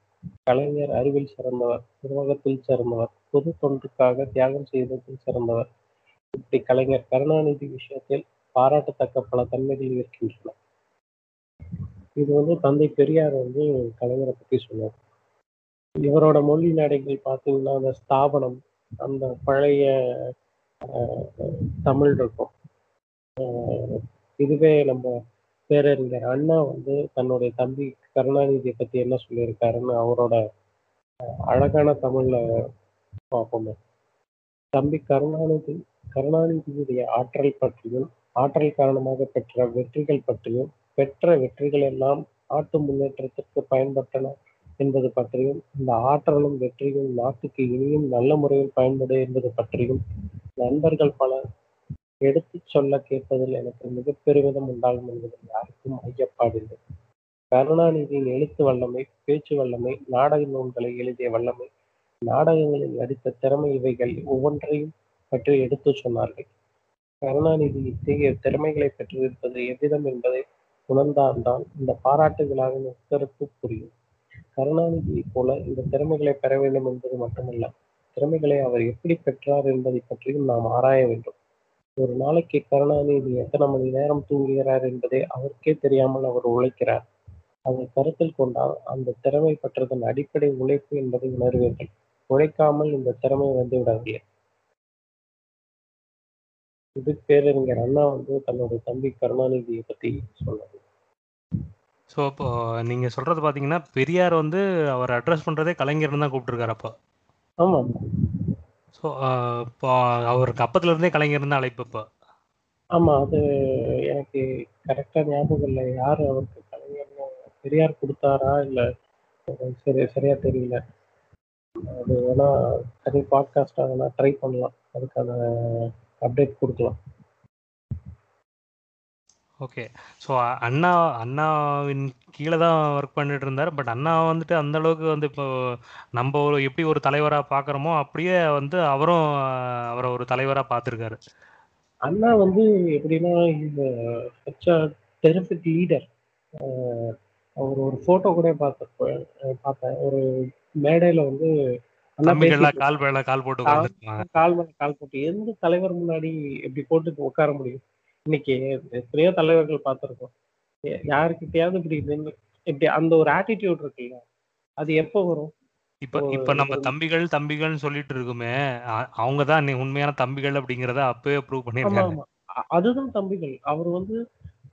கலைஞர் அறிவில் சிறந்தவர் நிர்வாகத்தில் சிறந்தவர் பொது தொன்றுக்காக தியாகம் செய்ததில் சிறந்தவர் இப்படி கலைஞர் கருணாநிதி விஷயத்தில் பாராட்டத்தக்க பல தன்மைகள் இருக்கின்றன. இது வந்து தந்தை பெரியார் வந்து கலைஞரை பத்தி சொன்னார். இவரோட மொழி நடைகள் பார்த்தீங்கன்னா அந்த ஸ்தாபனம் அந்த பழைய தமிழ் இருக்கும். இதுவே நம்ம பேரறிஞர் அண்ணா வந்து தன்னுடைய தம்பி கருணாநிதியை பத்தி என்ன சொல்லியிருக்காருன்னு அவரோட அழகான தமிழ்ல பார்ப்போமே தம்பி கருணாநிதி கருணாநிதியுடைய ஆற்றல் பற்றியும் ஆற்றல் காரணமாக பெற்ற வெற்றிகள் பற்றியும் பெற்ற வெற்றிகள் எல்லாம் நாட்டு முன்னேற்றத்திற்கு பயன்பட்டன என்பது பற்றியும் இந்த ஆற்றலும் வெற்றியும் நாட்டுக்கு இனியும் நல்ல முறையில் பயன்படும் என்பது பற்றியும் நண்பர்கள் பலர் எடுத்து சொல்ல கேட்பதில் எனக்கு மிக பெருமிதம் உண்டாகும் என்பதில் யாருக்கும் ஐயப்பாடில்லை கருணாநிதியின் எழுத்து வல்லமை பேச்சு வல்லமை நாடக நூல்களை எழுதிய வல்லமை நாடகங்களில் நடித்த திறமை இவைகள் ஒவ்வொன்றையும் பற்றி எடுத்து சொன்னார்கள். கருணாநிதி இத்தகைய திறமைகளை பெற்றிருப்பது எவ்விதம் என்பதை உணர்ந்தால்தான் இந்த பாராட்டு விழாவின் புரியும். கருணாநிதியைப் போல இந்த திறமைகளை பெற வேண்டும் என்பது மட்டுமல்ல திறமைகளை அவர் எப்படி பெற்றார் என்பதை பற்றியும் நாம் ஆராய வேண்டும். ஒரு நாளைக்கு கருணாநிதி எத்தனை மணி நேரம் தூங்குகிறார் என்பதை அவருக்கே தெரியாமல் அவர் உழைக்கிறார். அதை கருத்தில் கொண்டால் அந்த திறமை பெற்றதன் அடிப்படை உழைப்பு என்பதை உணர்வீர்கள். உழைக்காமல் இந்த திறமை வந்து விடவில்லை இது பேரறிஞர் அண்ணா வந்து தன்னுடைய தம்பி கருணாநிதியை பத்தி சொன்னது ஸோ இப்போ நீங்க சொல்றது பாத்தீங்கன்னா பெரியார் வந்து அவர் அட்ரஸ் பண்றதே கலைஞர்னு தான் கூப்பிட்டுருக்காரு அப்போ. ஆமா ஸோ இப்போ அவருக்கு அப்பத்துல இருந்தே கலைஞர் தான் அழைப்பு இப்போ. ஆமா அது எனக்கு கரெக்டா ஞாபகம் இல்லை. யாரு அவருக்கு கலைஞர்னு பெரியார் கொடுத்தாரா இல்ல சரி சரியா தெரியல. அது வேணா தனி பாட்காஸ்டா வேணா ட்ரை பண்ணலாம். அதுக்கான அப்டேட் கொடுக்கலாம். ஓகே ஸோ அண்ணா அண்ணாவின் கீழே தான் ஒர்க் பண்ணிட்டு இருந்தார். பட் அண்ணா வந்துட்டு அந்த அளவுக்கு வந்து இப்போ நம்ம ஒரு எப்படி ஒரு தலைவராக பார்க்குறோமோ அப்படியே வந்து அவரும் அவரை ஒரு தலைவராக பார்த்துருக்காரு. அண்ணா வந்து எப்படின்னா இந்த டெரிஃபிக் லீடர் அவர் ஒரு ஃபோட்டோ கூட பார்த்த பார்த்தேன் ஒரு மேடையில் வந்து கால் மேல கால் போட்டு கால் மேல கால் போட்டு எந்த தலைவர் முன்னாடி எப்படி போட்டு உட்கார முடியும்? இன்னைக்கு எத்தனையோ தலைவர்கள் பார்த்துருக்கோம். யாருக்கிட்டையாவது இப்படி இப்படி அந்த ஒரு ஆட்டிடியூட் இருக்குல்ல அது எப்போ வரும்? இப்ப இப்ப நம்ம தம்பிகள் தம்பிகள்னு சொல்லிட்டு இருக்குமே அவங்க தான் உண்மையான தம்பிகள் அப்படிங்கறத அப்பவே ப்ரூவ் பண்ணிருக்காங்க அதுதான் தம்பிகள். அவர் வந்து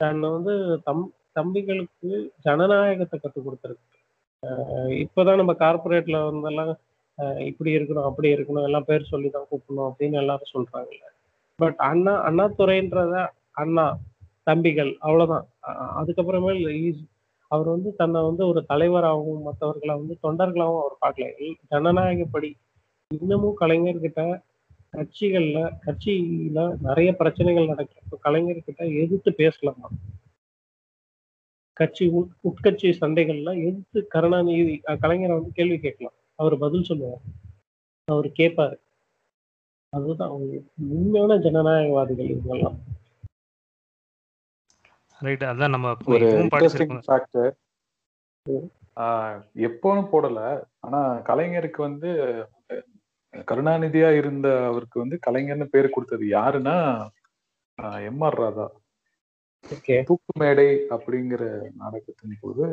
தன்னை வந்து தம் தம்பிகளுக்கு ஜனநாயகத்தை கற்றுக் கொடுத்துருக்கு. இப்பதான் நம்ம கார்பரேட்ல வந்தெல்லாம் இப்படி இருக்கணும் அப்படி இருக்கணும் எல்லாம் பேர் சொல்லி தான் கூப்பிடணும் அப்படின்னு எல்லாரும் சொல்றாங்கல்ல. பட் அண்ணா அண்ணா துறைன்றத அண்ணா தம்பிகள் அவ்வளவுதான். அதுக்கப்புறமே அவர் வந்து தன்னை வந்து ஒரு தலைவராகவும் மற்றவர்களை வந்து தொண்டர்களாகவும் அவர் பார்க்கல. ஜனநாயகப்படி இன்னமும் கலைஞர்கிட்ட கட்சிகள்ல கட்சியில நிறைய பிரச்சனைகள் நடக்கிறப்ப கலைஞர்கிட்ட எதிர்த்து பேசலாமா? கட்சி உட் உட்கட்சி சண்டைகள்ல எதிர்த்து கருணாநிதி கலைஞரை வந்து கேள்வி கேட்கலாம். அவர் பதில் சொல்லுவார். அவர் கேட்பாரு அதுதான் உண்மையான ஜனநாயகவாதிகள் இவங்கெல்லாம். ரைட் அதான் நம்ம இப்போ ஒரு இப்பவும் இன்ட்ரெஸ்டிங் படிச்சிருக்கோம் ஃபேக்ட் ம். எப்போன்னு போடல. ஆனா கலைஞருக்கு வந்து கருணாநிதியா இருந்த அவருக்கு வந்து கலைஞர்னு பேர் கொடுத்தது யாருன்னா எம் ஆர் ராதா. தூக்கு மேடை அப்படிங்கிற நாடகத்தின் போது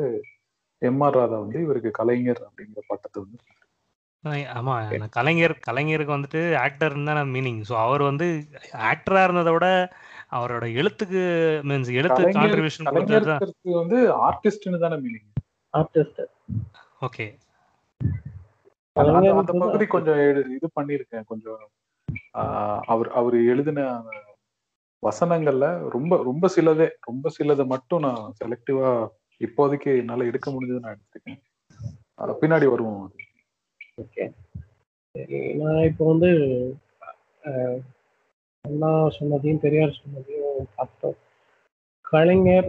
எம் ஆர் ராதா வந்து இவருக்கு கலைஞர் அப்படிங்கிற பட்டத்தை வந்து ஆமா கலைஞர் கலைஞருக்கு வந்துட்டு ஆக்டர்னு தான் மீனிங் ஸோ அவர் வந்து ஆக்டரா இருந்ததை விட அவரோட எழுத்துக்கு மீன்ஸ் எழுத்து கான்ட்ரிபியூஷன் கொடுத்தது வந்து ஆர்டிஸ்ட்னு தானே மீனிங் ஆர்டிஸ்ட் ஓகே அந்த பகுதி கொஞ்சம் இது பண்ணிருக்கேன் கொஞ்சம் ஆஹ் அவர் அவர் எழுதின வசனங்கள்ல ரொம்ப ரொம்ப சிலதே ரொம்ப சிலதை மட்டும் நான் செலக்டிவா இப்போதைக்கு என்னால எடுக்க முடிஞ்சது நான் எடுத்துக்கேன் பின்னாடி வருவோம். அது. ஓகே. சரி நான் இப்போ வந்து அண்ணா சொன்னதையும் பெரியார் சொன்னதையும் பார்த்தோம். கலைஞர்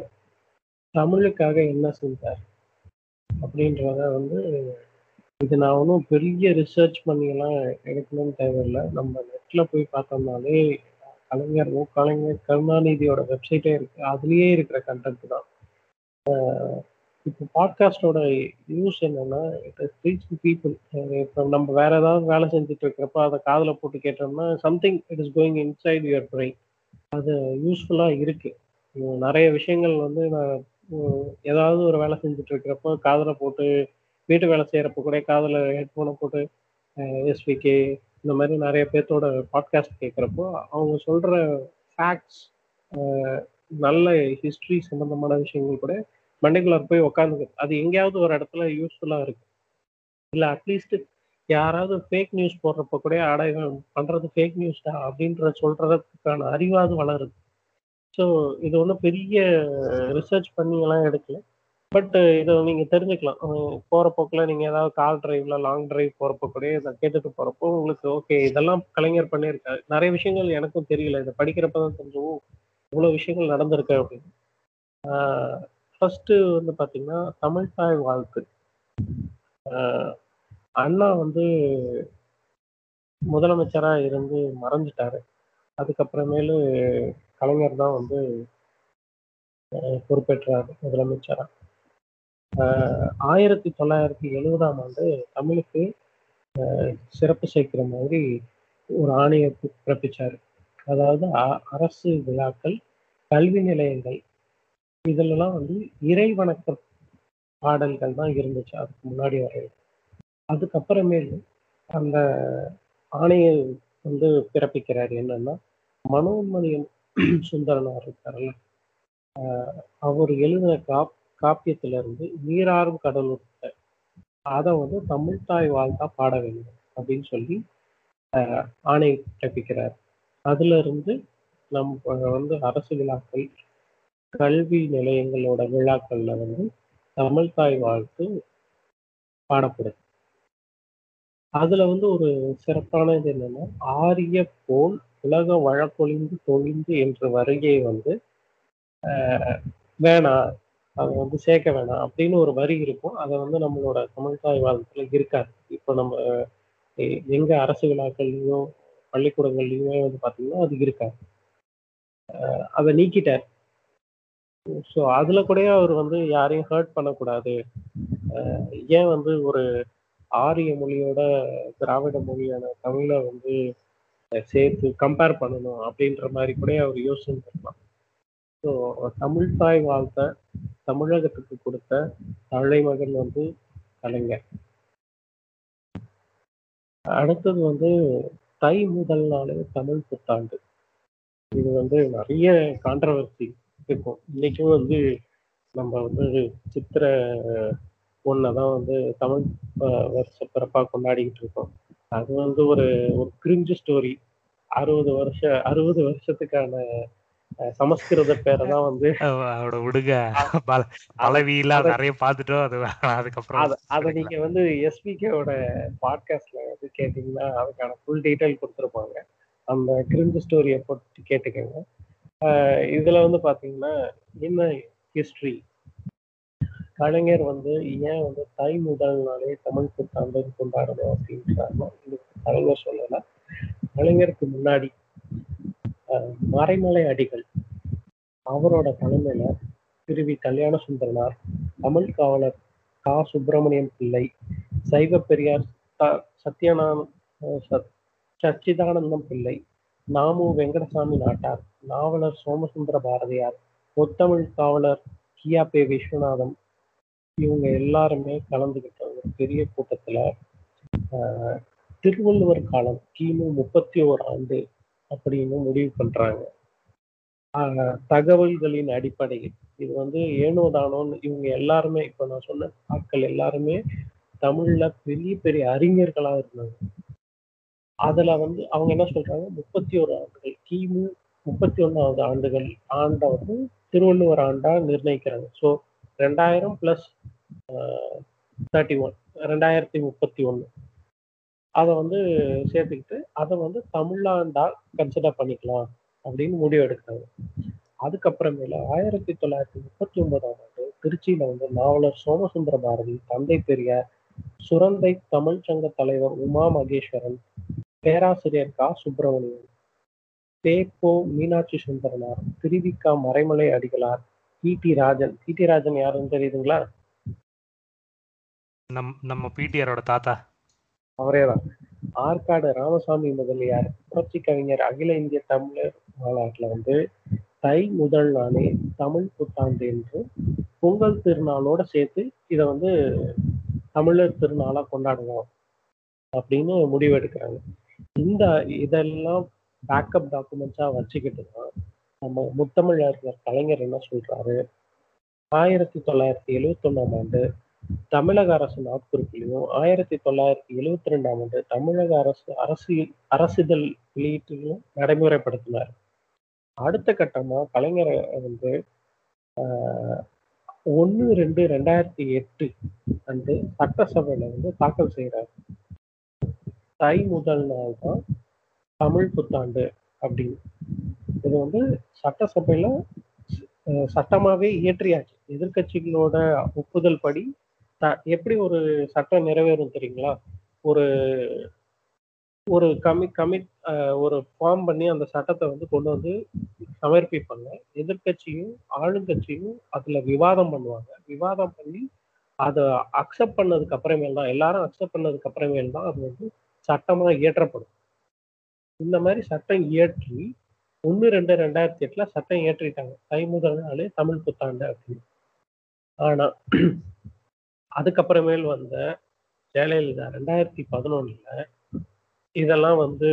தமிழுக்காக என்ன செஞ்சார் அப்படின்றத வந்து இது நான் ஒன்றும் பெரிய ரிசர்ச் பண்ணியெல்லாம் எடுக்கணும்னு தேவையில்லை. நம்ம நெட்டில் போய் பார்த்தோம்னாலே கலைஞர் ஓ கலைஞர் கருணாநிதியோட வெப்சைட்டே இருக்கு. அதுலேயே இருக்கிற கண்டென்ட் தான். இப்போ பாட்காஸ்டோட யூஸ் என்னன்னா இட் இஸ் பீப்புள் இப்போ நம்ம வேற ஏதாவது வேலை செஞ்சுட்டு இருக்கிறப்ப அதை காதில் போட்டு கேட்டோம்னா something it is going inside your brain அது யூஸ்ஃபுல்லாக இருக்கு. நிறைய விஷயங்கள் வந்து நான் ஏதாவது ஒரு வேலை செஞ்சுட்டு இருக்கிறப்ப காதில் போட்டு வீட்டு வேலை செய்கிறப்ப கூட காதில் ஹெட்ஃபோனை போட்டு எஸ்பிகே இந்த மாதிரி நிறைய பேர்த்தோட பாட்காஸ்ட் கேட்குறப்போ அவங்க சொல்கிற ஃபேக்ட்ஸ் நல்ல ஹிஸ்ட்ரி சம்பந்தமான விஷயங்கள் கூட மண்டைக்குள்ளார போய் உட்காந்துக்கு அது எங்கேயாவது ஒரு இடத்துல யூஸ்ஃபுல்லாக இருக்கு. இல்லை அட்லீஸ்ட் யாராவது ஃபேக் நியூஸ் போடுறப்ப கூட ஆடகம் இவன் ஃபேக் நியூஸ் தான் அப்படின்ற சொல்கிறதுக்கான அறிவாது வளருது. ஸோ இது ஒன்றும் பெரிய ரிசர்ச் பண்ணியெல்லாம் எடுக்கல. பட் இதை நீங்கள் தெரிஞ்சுக்கலாம். போகிற போற நீங்கள் ஏதாவது கால் டிரைவ்ல லாங் டிரைவ் போகிறப்ப கூட இதை கேட்டுட்டு போகிறப்போ உங்களுக்கு ஓகே இதெல்லாம் கலைஞர் பண்ணியிருக்காரு. நிறைய விஷயங்கள் எனக்கும் தெரியல. இதை படிக்கிறப்ப தான் தெரிஞ்சு இவ்வளோ விஷயங்கள் நடந்திருக்கு அப்படின்னு. ஃபர்ஸ்ட் வந்து பாத்தீங்கன்னா தமிழ் தாய் வாழ்த்து. ஆஹ் அண்ணா வந்து முதலமைச்சரா இருந்து மறைஞ்சிட்டாரு. அதுக்கப்புறமேலு கலைஞர் தான் வந்து ஆஹ் பொறுப்பேற்றாரு முதலமைச்சரா. ஆஹ் ஆயிரத்தி தொள்ளாயிரத்தி எழுபதாம் ஆண்டு தமிழுக்கு ஆஹ் சிறப்பு சேர்க்கிற மாதிரி ஒரு ஆணையை பிறப்பிச்சாரு. அதாவது அ- அரசு விழாக்கள் கல்வி நிலையங்கள் இதுலலாம் வந்து இறை வணக்க பாடல்கள் தான் இருந்துச்சு அதுக்கு முன்னாடி வரை. அதுக்கப்புறமேலு அந்த ஆணையை வந்து பிறப்பிக்கிறார் என்னன்னா மனோன்மணியம் சுந்தரனார் இருக்காருல்ல அவர் எழுதின காப் காப்பியத்துல இருந்து நீராறும் கடலூர் அதை வந்து தமிழ் தாய் வாழ்த்தா பாட வேண்டும் அப்படின்னு சொல்லி ஆணையை ஆணை பிறப்பிக்கிறார். அதுல இருந்து நம்ம வந்து அரசு விழாக்கள் கல்வி நிலையங்களோட விழாக்கள்ல வந்து தமிழ் தாய் வாழ்த்து பாடப்படுது. அதுல வந்து ஒரு சிறப்பானது என்னன்னா ஆரிய போல் உலக வழக்கொழிந்து தொழிந்து என்ற வருகையை வந்து ஆஹ் வேணாம் அதை வந்து சேர்க்க வேணாம் அப்படின்னு ஒரு வரி இருக்கும். அதை வந்து நம்மளோட தமிழ் தாய் வாழ்த்துல இருக்காது. இப்போ நம்ம எங்க அரசு விழாக்கள்லயும் பள்ளிக்கூடங்கள்லயுமே வந்து பாத்தீங்கன்னா அது இருக்காது. அதை நீக்கிட்டார். ஸோ அதுல கூட அவர் வந்து யாரையும் ஹர்ட் பண்ணக்கூடாது. ஏன் வந்து ஒரு ஆரிய மொழியோட திராவிட மொழியான தமிழை வந்து சேர்த்து கம்பேர் பண்ணணும் அப்படின்ற மாதிரி கூட அவர் யோசிச்சிருக்கலாம் ஸோ தமிழ் தாய் வாழ்த்த தமிழகத்துக்கு கொடுத்த தலைமகன் வந்து கலைஞர். அடுத்தது வந்து தை முதல் நாளே தமிழ் புத்தாண்டு. இது வந்து நிறைய கான்ட்ரவர்சி இருக்கும். இன்னைக்கும் வந்து நம்ம வந்து சித்திரை ஒன்றை தான் வந்து தமிழ் வருஷ பிறப்பா கொண்டாடிக்கிட்டு இருக்கோம். அது வந்து ஒரு ஒரு கிரிஞ்சு ஸ்டோரி அறுபது வருஷ அறுபது வருஷத்துக்கான சமஸ்கிருத பேரை தான் வந்து அவட விடுங்க. பலவியெல்லாம் நிறைய பார்த்துட்டோம். அது அதுக்கப்புறம் அத அதை நீங்க வந்து எஸ்பிகேவோட பாட்காஸ்ட்ல வந்து கேட்டீங்கன்னா அதுக்கான ஃபுல் டீடைல் கொடுத்துருப்பாங்க. அந்த கிரிஞ்சு ஸ்டோரியை போட்டு கேட்டுக்கோங்க. இதுல வந்து பாத்தீங்கன்னா என்ன ஹிஸ்டரி கலைஞர் வந்து ஏன் வந்து தாய் முதல் நாளே தமிழ் புத்தாண்டு கொண்டாடணும் அப்படின்றாருன்னா கலைஞர் சொல்லல. கலைஞருக்கு முன்னாடி ஆஹ் மறைமலை அடிகள் அவரோட தலைமையில திருவி கல்யாண சுந்தரனார் தமிழ் காவலர் கா. சுப்பிரமணியம் பிள்ளை சைவ பெரியார் த- சத்யநாத சச்சிதானந்தம் பிள்ளை நாமு வெங்கடசாமி நாட்டார் நாவலர் சோமசுந்தர பாரதியார் முத்தமிழ் காவலர் கியாபே விஸ்வநாதன் இவங்க எல்லாருமே கலந்துகிட்ட ஒரு பெரிய கூட்டத்துல ஆஹ், திருவள்ளுவர் காலம் கிமு முப்பத்தி ஓர் ஆண்டு அப்படின்னு முடிவு பண்றாங்க. ஆஹ், தகவல்களின் அடிப்படையில். இது வந்து ஏனோ தானோன்னு இவங்க எல்லாருமே இப்ப நான் சொன்ன ஆட்கள் எல்லாருமே தமிழ்ல பெரிய பெரிய அறிஞர்களா இருந்தாங்க. அதுல வந்து அவங்க என்ன சொல்றாங்க? முப்பத்தி ஒரு ஆண்டுகள் கிமு முப்பத்தி ஒன்னாவது ஆண்டுகள் ஆண்டை வந்து திருவள்ளுவர் ஆண்டாக நிர்ணயிக்கிறாங்க. ஸோ ரெண்டாயிரம் ப்ளஸ் தேர்ட்டி ஒன் ரெண்டாயிரத்தி முப்பத்தி ஒன்று அதை வந்து சேர்த்துக்கிட்டு அதை வந்து தமிழாண்டா கன்சிடர் பண்ணிக்கலாம் அப்படின்னு முடிவு எடுக்கிறாங்க. அதுக்கப்புறமேல ஆயிரத்தி தொள்ளாயிரத்தி முப்பத்தி ஒன்பதாம் ஆண்டு திருச்சியில வந்து நாவலர் சோமசுந்தர பாரதி தந்தை பெரியார் சுரந்தை தமிழ்ச்சங்க தலைவர் உமா மகேஸ்வரன் பேராசிரியர் கா. சுப்பிரமணியன் தேப்போ மீனாட்சி சுந்தரனார் திருவிக்கா மறைமலை அடிகளார் டி. ராஜன். டி. ராஜன் யாருன்னு தெரியுதுங்களா? நம் நம்ம பிடிஆரோட தாத்தா. அவரேதான். ஆற்காடு ராமசாமி முதலியார் புரட்சி கவிஞர் அகில இந்திய தமிழர் மாநாட்டில் வந்து தை முதல் நாளே தமிழ் புத்தாண்டு என்று பொங்கல் திருநாளோட சேர்த்து இதை வந்து தமிழர் திருநாளா கொண்டாடுவோம் அப்படின்னு முடிவெடுக்கிறாங்க. இந்த இதெல்லாம் பேக்கப் டாக்குமெண்ட்ஸா வச்சுக்கிட்டு தான் நம்ம முத்தமிழ் கலைஞர் என்ன சொல்றாரு? ஆயிரத்தி தொள்ளாயிரத்தி எழுவத்தொன்னாம் ஆண்டு தமிழக அரசு நாட்குறிப்பிலையும் ஆயிரத்தி தொள்ளாயிரத்தி எழுவத்தி ரெண்டாம் ஆண்டு தமிழக அரசு அரசியல் அரசிதழ் வெளியீட்டிலும் நடைமுறைப்படுத்தினார். அடுத்த கட்டமா கலைஞர் வந்து ஆஹ், ரெண்டு ரெண்டாயிரத்தி எட்டு அன்று சட்டசபையில வந்து தாக்கல் செய்யறாரு தை முதல் நாள் தான் தமிழ் புத்தாண்டு அப்படின்னு. இது வந்து சட்டசபையில சட்டமாகவே இயற்றியாச்சு. எதிர்க்கட்சிகளோட ஒப்புதல் படி த- எப்படி ஒரு சட்டம் நிறைவேறும் தெரியுங்களா? ஒரு ஒரு கமி கமிட் ஒரு ஃபார்ம் பண்ணி அந்த சட்டத்தை வந்து கொண்டு வந்து சமர்ப்பிப்பாங்க. எதிர்க்கட்சியும் ஆளுங்கட்சியும் அதில் விவாதம் பண்ணுவாங்க. விவாதம் பண்ணி அதை அக்செப்ட் பண்ணதுக்கு அப்புறமேல் தான் எல்லாரும் அக்செப்ட் பண்ணதுக்கு அப்புறமேல் தான் அது வந்து சட்டமாக இயற்றப்படும். இந்த மாதிரி சட்டம் இயற்றி ஒன்று ரெண்டு ரெண்டாயிரத்தி எட்டில் சட்டம் இயற்றிட்டாங்க. தை முதல் நாளே தமிழ் புத்தாண்டு அப்படின்னு. ஆனால் அதுக்கப்புறமேல் வந்த ஜெயலலிதா ரெண்டாயிரத்தி பதினொன்றில் இதெல்லாம் வந்து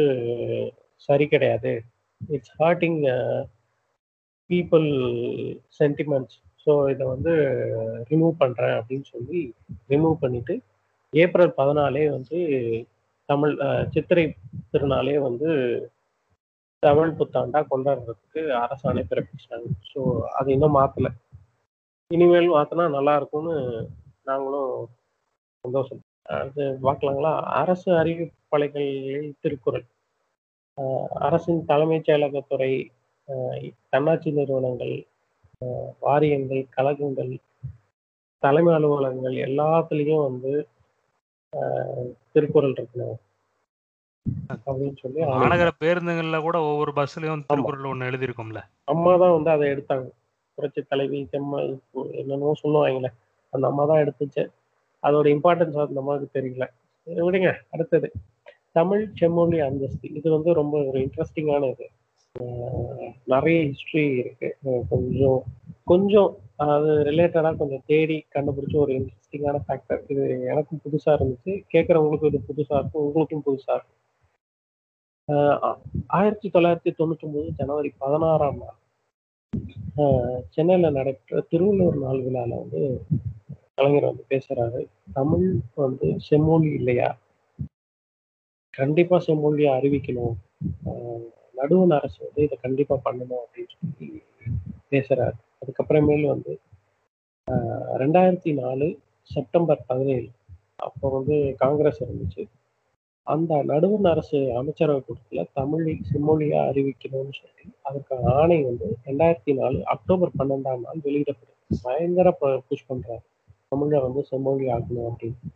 சரி கிடையாது. It's hurting people sentiments so இதை வந்து ரிமூவ் பண்ணுறேன் அப்படின்னு சொல்லி ரிமூவ் பண்ணிவிட்டு ஏப்ரல் பதினாலே வந்து தமிழ் சித்திரை திருநாளே வந்து தமிழ் புத்தாண்டா கொண்டாடுறதுக்கு அரசாணை பிறப்பிச்சிட்டாங்க ஸோ அது இன்னும் மாத்தல. இனிமேல் மாத்தினா நல்லா இருக்கும்னு நாங்களும் சந்தோஷம். அது பார்க்கலாங்களா அரசு அறிவிப்பாளைகளில் திருக்குறள். அரசின் தலைமைச் செயலகத்துறை தன்னாட்சி நிறுவனங்கள் வாரியங்கள் கழகங்கள் தலைமை அலுவலகங்கள் எல்லாத்துலேயும் வந்து திருக்குறள் இருக்கணும் அப்படின்னு சொல்லி. மாநகர பேருந்துகள்ல கூட ஒவ்வொரு பஸ்லயும் திருக்குறள் ஒண்ணு எழுதியிருக்கும்ல. அம்மா தான் வந்து அதை எடுத்தாங்க. புரட்சி தலைவி செம்ம இப்போ என்னென்னமோ சொல்லுவாங்களே. அந்த அம்மா தான் எடுத்துச்சு. அதோட இம்பார்ட்டன்ஸ் அந்த அம்மாவுக்கு தெரியல. விடுங்க. அடுத்தது. தமிழ் செம்மொழி அந்தஸ்து. இது வந்து ரொம்ப ஒரு இன்ட்ரெஸ்டிங்கான இது நிறைய ஹிஸ்ட்ரி இருக்கு. கொஞ்சம் கொஞ்சம் அது ரிலேட்டடாக கொஞ்சம் தேடி கண்டுபிடிச்ச ஒரு இன்ட்ரெஸ்டிங்கான ஃபேக்டர் இது எனக்கும் புதுசா இருந்துச்சு. கேட்குறவங்களுக்கும் இது புதுசா இருக்கும். உங்களுக்கும் புதுசா இருக்கும். ஆஹ் ஆயிரத்தி தொள்ளாயிரத்தி தொண்ணூத்தி ஜனவரி பதினாறாம் நாள். ஆஹ் நடைபெற்ற திருவள்ளுவர் நாள் விழால வந்து கலைஞர் வந்து பேசுறாரு. தமிழ் வந்து செம்மொழி இல்லையா? கண்டிப்பா செம்மொழியை அறிவிக்கணும். ஆஹ் நடுவண் அரசு வந்து இதை கண்டிப்பா பண்ணணும் அப்படின்னு சொல்லி பேசுறாரு. அதுக்கப்புறமேல் வந்து ஆஹ் ரெண்டாயிரத்தி நாலு செப்டம்பர் பதினேழு அப்போ வந்து காங்கிரஸ் இருந்துச்சு. அந்த நடுவண் அரசு அமைச்சரவை கூட்டத்தில் தமிழை செம்மொழியா அறிவிக்கணும்னு சொல்லி அதற்கான ஆணை வந்து ரெண்டாயிரத்தி நாலு அக்டோபர் பன்னெண்டாம் நாள் வெளியிடப்படுது பயங்கர புஷ் பண்றாரு. தமிழை வந்து செம்மொழி ஆகணும் அப்படின்னு.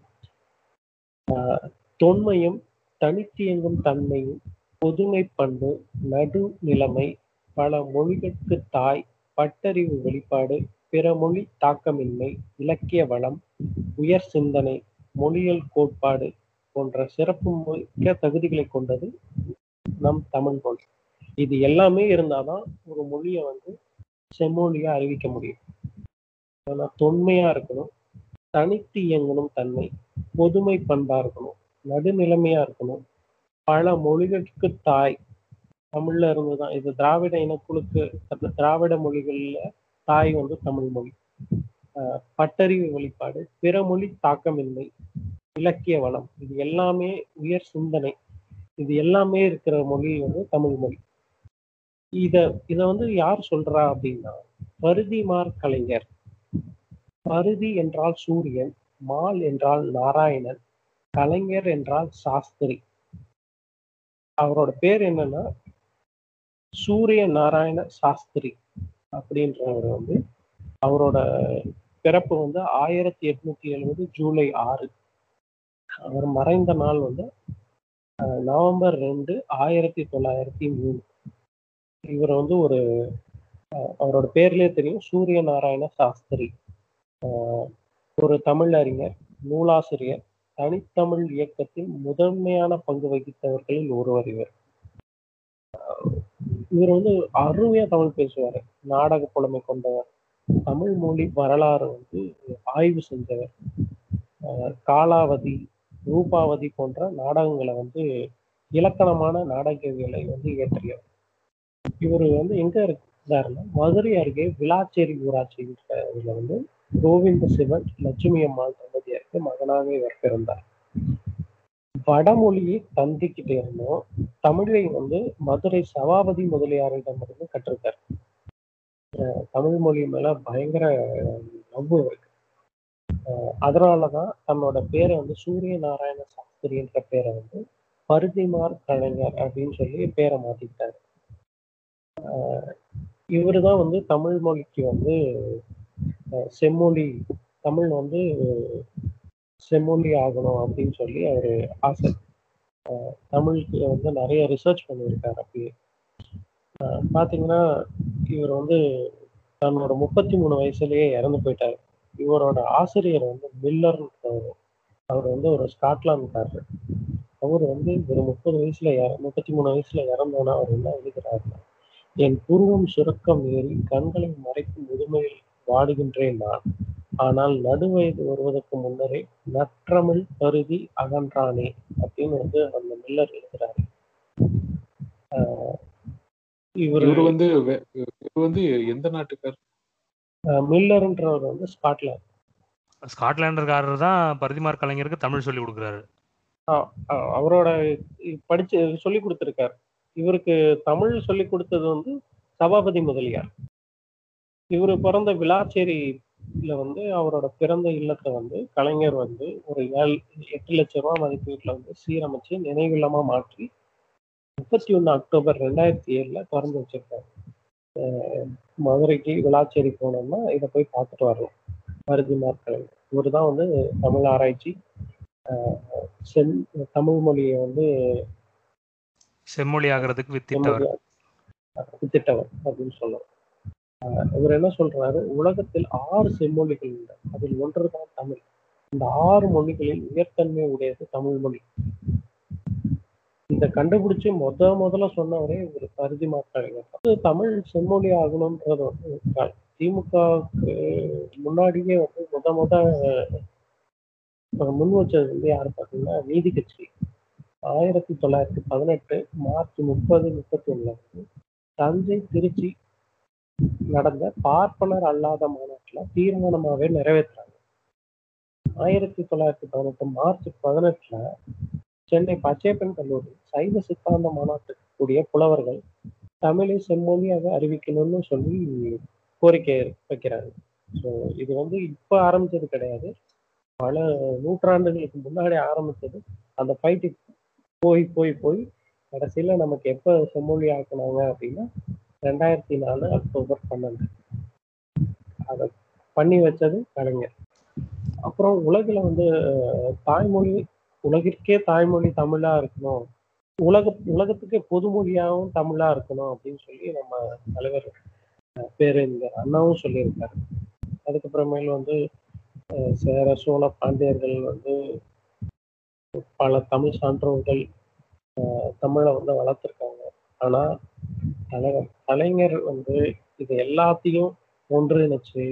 ஆஹ் தொன்மையும் தனித்தியங்கும் தன்மையும் பொதுமை பண்பு நடு நிலைமை பல மொழிகளுக்கு தாய் பட்டறிவு வெளிப்பாடு பிற மொழி தாக்கமின்மை இலக்கிய வளம் உயர் சிந்தனை மொழியியல் கோட்பாடு போன்ற சிறப்பு மிக்க தகுதிகளை கொண்டது நம் தமிழ் மொழி. இது எல்லாமே இருந்தாதான் ஒரு மொழியை வந்து செம்மொழியா அறிவிக்க முடியும். ஆனா தொன்மையா இருக்கணும் தனித்து இயங்கணும் தன்மை பொதுமை பண்பா இருக்கணும் நடுநிலைமையா இருக்கணும். பல மொழிகளுக்கு தாய் தமிழ்ல இருந்துதான். இது திராவிட இனக்குழுக்கு திராவிட மொழிகள்ல தாய் வந்து தமிழ் மொழி. ஆஹ் பட்டறிவு வெளிப்பாடு பிற மொழி தாக்கமின்மை இலக்கிய வளம் இது எல்லாமே உயர் சிந்தனை. இது எல்லாமே இருக்கிற மொழி வந்து தமிழ் மொழி. இத இத வந்து யார் சொல்றா அப்படின்னா பருதிமார் கலைஞர். பருதி என்றால் சூரியன் மால் என்றால் நாராயணன் கலைஞர் என்றால் சாஸ்திரி. அவரோட பேர் என்னன்னா சூரிய நாராயண சாஸ்திரி அப்படின்றவர் வந்து அவரோட பிறப்பு வந்து ஆயிரத்தி எட்நூத்தி எழுபது ஜூலை ஆறு. அவர் மறைந்த நாள் வந்து அஹ், நவம்பர் ரெண்டு ஆயிரத்தி தொள்ளாயிரத்தி மூணு. இவர் வந்து ஒரு அஹ், அவரோட பேர்லயே தெரியும் சூரிய நாராயண சாஸ்திரி. ஒரு தமிழ் அறிஞர் நூலாசிரியர் தனித்தமிழ் இயக்கத்தில் முதன்மையான பங்கு வகித்தவர்களில் ஒருவர் இவர். இவர் வந்து அருமையா தமிழ் பேசுவார். நாடக புலமை கொண்டவர். தமிழ் மொழி வரலாறு வந்து ஆய்வு செஞ்சவர். காலாவதி ரூபாவதி போன்ற நாடகங்களை வந்து இலக்கணமான நாடகங்களை வந்து இயற்றியவர். இவர் வந்து எங்க இருந்தாருன்னா மதுரை அருகே விளாச்சேரி ஊராட்சின்ற இதுல வந்து கோவிந்த சிவன் லட்சுமி அம்மாள் தம்பதியாருக்கு மகனாக இவர் பிறந்தார். வடமொழியை தந்திக்கிட்டே இருந்தோம். தமிழை வந்து மதுரை சபாபதி முதலியாரிடமிருந்து மட்டும் அஹ் தமிழ் மொழி மேல பயங்கர லவ் இருக்கு. அதனாலதான் தன்னோட பேரை வந்து சூரிய நாராயண சாஸ்திரின்ற பேரை வந்து பருதிமார் கலைஞர் அப்படின்னு சொல்லி பேரை மாத்திக்கிட்டாரு. இவரு தான் வந்து தமிழ் மொழிக்கு வந்து செம்மொழி தமிழ் வந்து செம்மொழி ஆகணும் அப்படின்னு சொல்லி அவர் ஆசை. தமிழுக்கு வந்து நிறைய ரிசர்ச் பண்ணியிருக்காரு அப்படியே பார்த்தீங்கன்னா பாத்தீங்கன்னா இவர் வந்து தன்னோட முப்பத்தி மூணு வயசுலயே இறந்து போயிட்டாரு. இவரோட ஆசிரியர் வந்து மில்லர்ன்றவர் அவர். வந்து ஒரு ஸ்காட்லாந்துக்காரர். அவர் வந்து ஒரு முப்பது வயசுல இற- முப்பத்தி மூணு வயசுல இறந்தோன்னா அவர் என்ன எழுதுகிறாருன்னா என் புருவம் சுருக்கம் ஏறி கண்களை மறைக்கும் முதுமையில் வாடுகின்றேன் நான். ஆனால் நடுவயது வருவதற்கு முன்னரே நற்றமிழ் பருதி அகன்றானே அப்படின்னு வந்து அந்த மில்லர் எழுதுறாரு. ஆஹ் இவரு இவர் வந்து இவர் வந்து எந்த நாட்டுக்கார்? மில்லர்ன்றவர் வந்து ஸ்காட்லாந்து. ஸ்காட்லாண்டர்காரர் தான் பரிதிமார் கலைஞருக்கு தமிழ் சொல்லி கொடுக்குறாரு. அவரோட படிச்சு சொல்லி கொடுத்துருக்காரு. இவருக்கு தமிழ் சொல்லி கொடுத்தது வந்து சபாபதி முதலியார். இவர் பிறந்த விளாச்சேரியில வந்து அவரோட பிறந்த இல்லத்தை வந்து கலைஞர் வந்து ஒரு ஏழு எட்டு லட்ச ரூபாய் மதிப்பீட்டில் வந்து சீரமைச்சு நினைவில்லமா மாற்றி முப்பத்தி ஒன்று அக்டோபர் ரெண்டாயிரத்தி ஏழுல திறந்து வச்சிருக்காரு. அஹ் மதுரைக்கு விளாச்சேரி போனோம்னா இதை போய் பார்த்துட்டு வரலாம். பருதிமார் கலைஞர். இவர் தான் வந்து தமிழ் ஆராய்ச்சி செம் தமிழ் மொழியை வந்து செம்மொழி ஆகிறதுக்கு வித்திட்டவர். வித்திட்டவர் அப்படின்னு சொல்லலாம். அஹ் இவர் என்ன சொல்றாரு? உலகத்தில் ஆறு செம்மொழிகள் உண்டு. அதில் ஒன்றுதான் தமிழ். இந்த ஆறு மொழிகளில் உயர்த்தன்மை உடையது தமிழ் மொழி. இத கண்டுபிடிச்சு முத முதல்ல சொன்னவரே இவர் பருதி மாற்றாங்க தமிழ் செம்மொழி ஆகணும்ன்றது வந்து திமுகவுக்கு முன்னாடியே வந்து முத முத முன் வச்சது வந்து யாரு பார்த்தீங்கன்னா நீதி கட்சி. ஆயிரத்தி தொள்ளாயிரத்தி பதினெட்டு மார்ச் முப்பது முப்பத்தி ஒண்ணுல வந்து தஞ்சை திருச்சி நடந்த பார்ப்பனர் அல்லாத மாநாட்டுல தீர்மானமாவே நிறைவேற்றுறாங்க. ஆயிரத்தி தொள்ளாயிரத்தி பதினெட்டு மார்ச் பதினெட்டுல சென்னை பச்சையப்பன் கல்லூரி சைவ சித்தாந்த மாநாட்டுக்கு கூடிய புலவர்கள் தமிழை செம்மொழியாக அறிவிக்கணும்னு சொல்லி கோரிக்கை வைக்கிறாங்க ஸோ இது வந்து இப்போ ஆரம்பிச்சது கிடையாது. பல நூற்றாண்டுகளுக்கு முன்னாடி ஆரம்பிச்சது அந்த ஃபைட்டு போய் போய் போய் கடைசியில நமக்கு எப்போ செம்மொழி ஆக்குனாங்க அப்படின்னா ரெண்டாயிரத்தி நாலு அக்டோபர் பன்னெண்டு. அதை பண்ணி வச்சது கலைஞர். அப்புறம் உலகில் வந்து தாய்மொழி உலகிற்கே தாய்மொழி தமிழா இருக்கணும். உலக உலகத்துக்கே பொதுமொழியாகவும் தமிழா இருக்கணும் அப்படின்னு சொல்லி நம்ம தலைவர் பேரறிஞர் அண்ணாவும் சொல்லியிருக்காரு. அதுக்கப்புறமேல் வந்து சேர சோழ பாண்டியர்கள் வந்து பல தமிழ் சான்றோர்கள் தமிழை வந்து வளர்த்துருக்காங்க. ஆனா தலைவர் கலைஞர் வந்து இது எல்லாத்தையும் ஒன்றிணைச்சு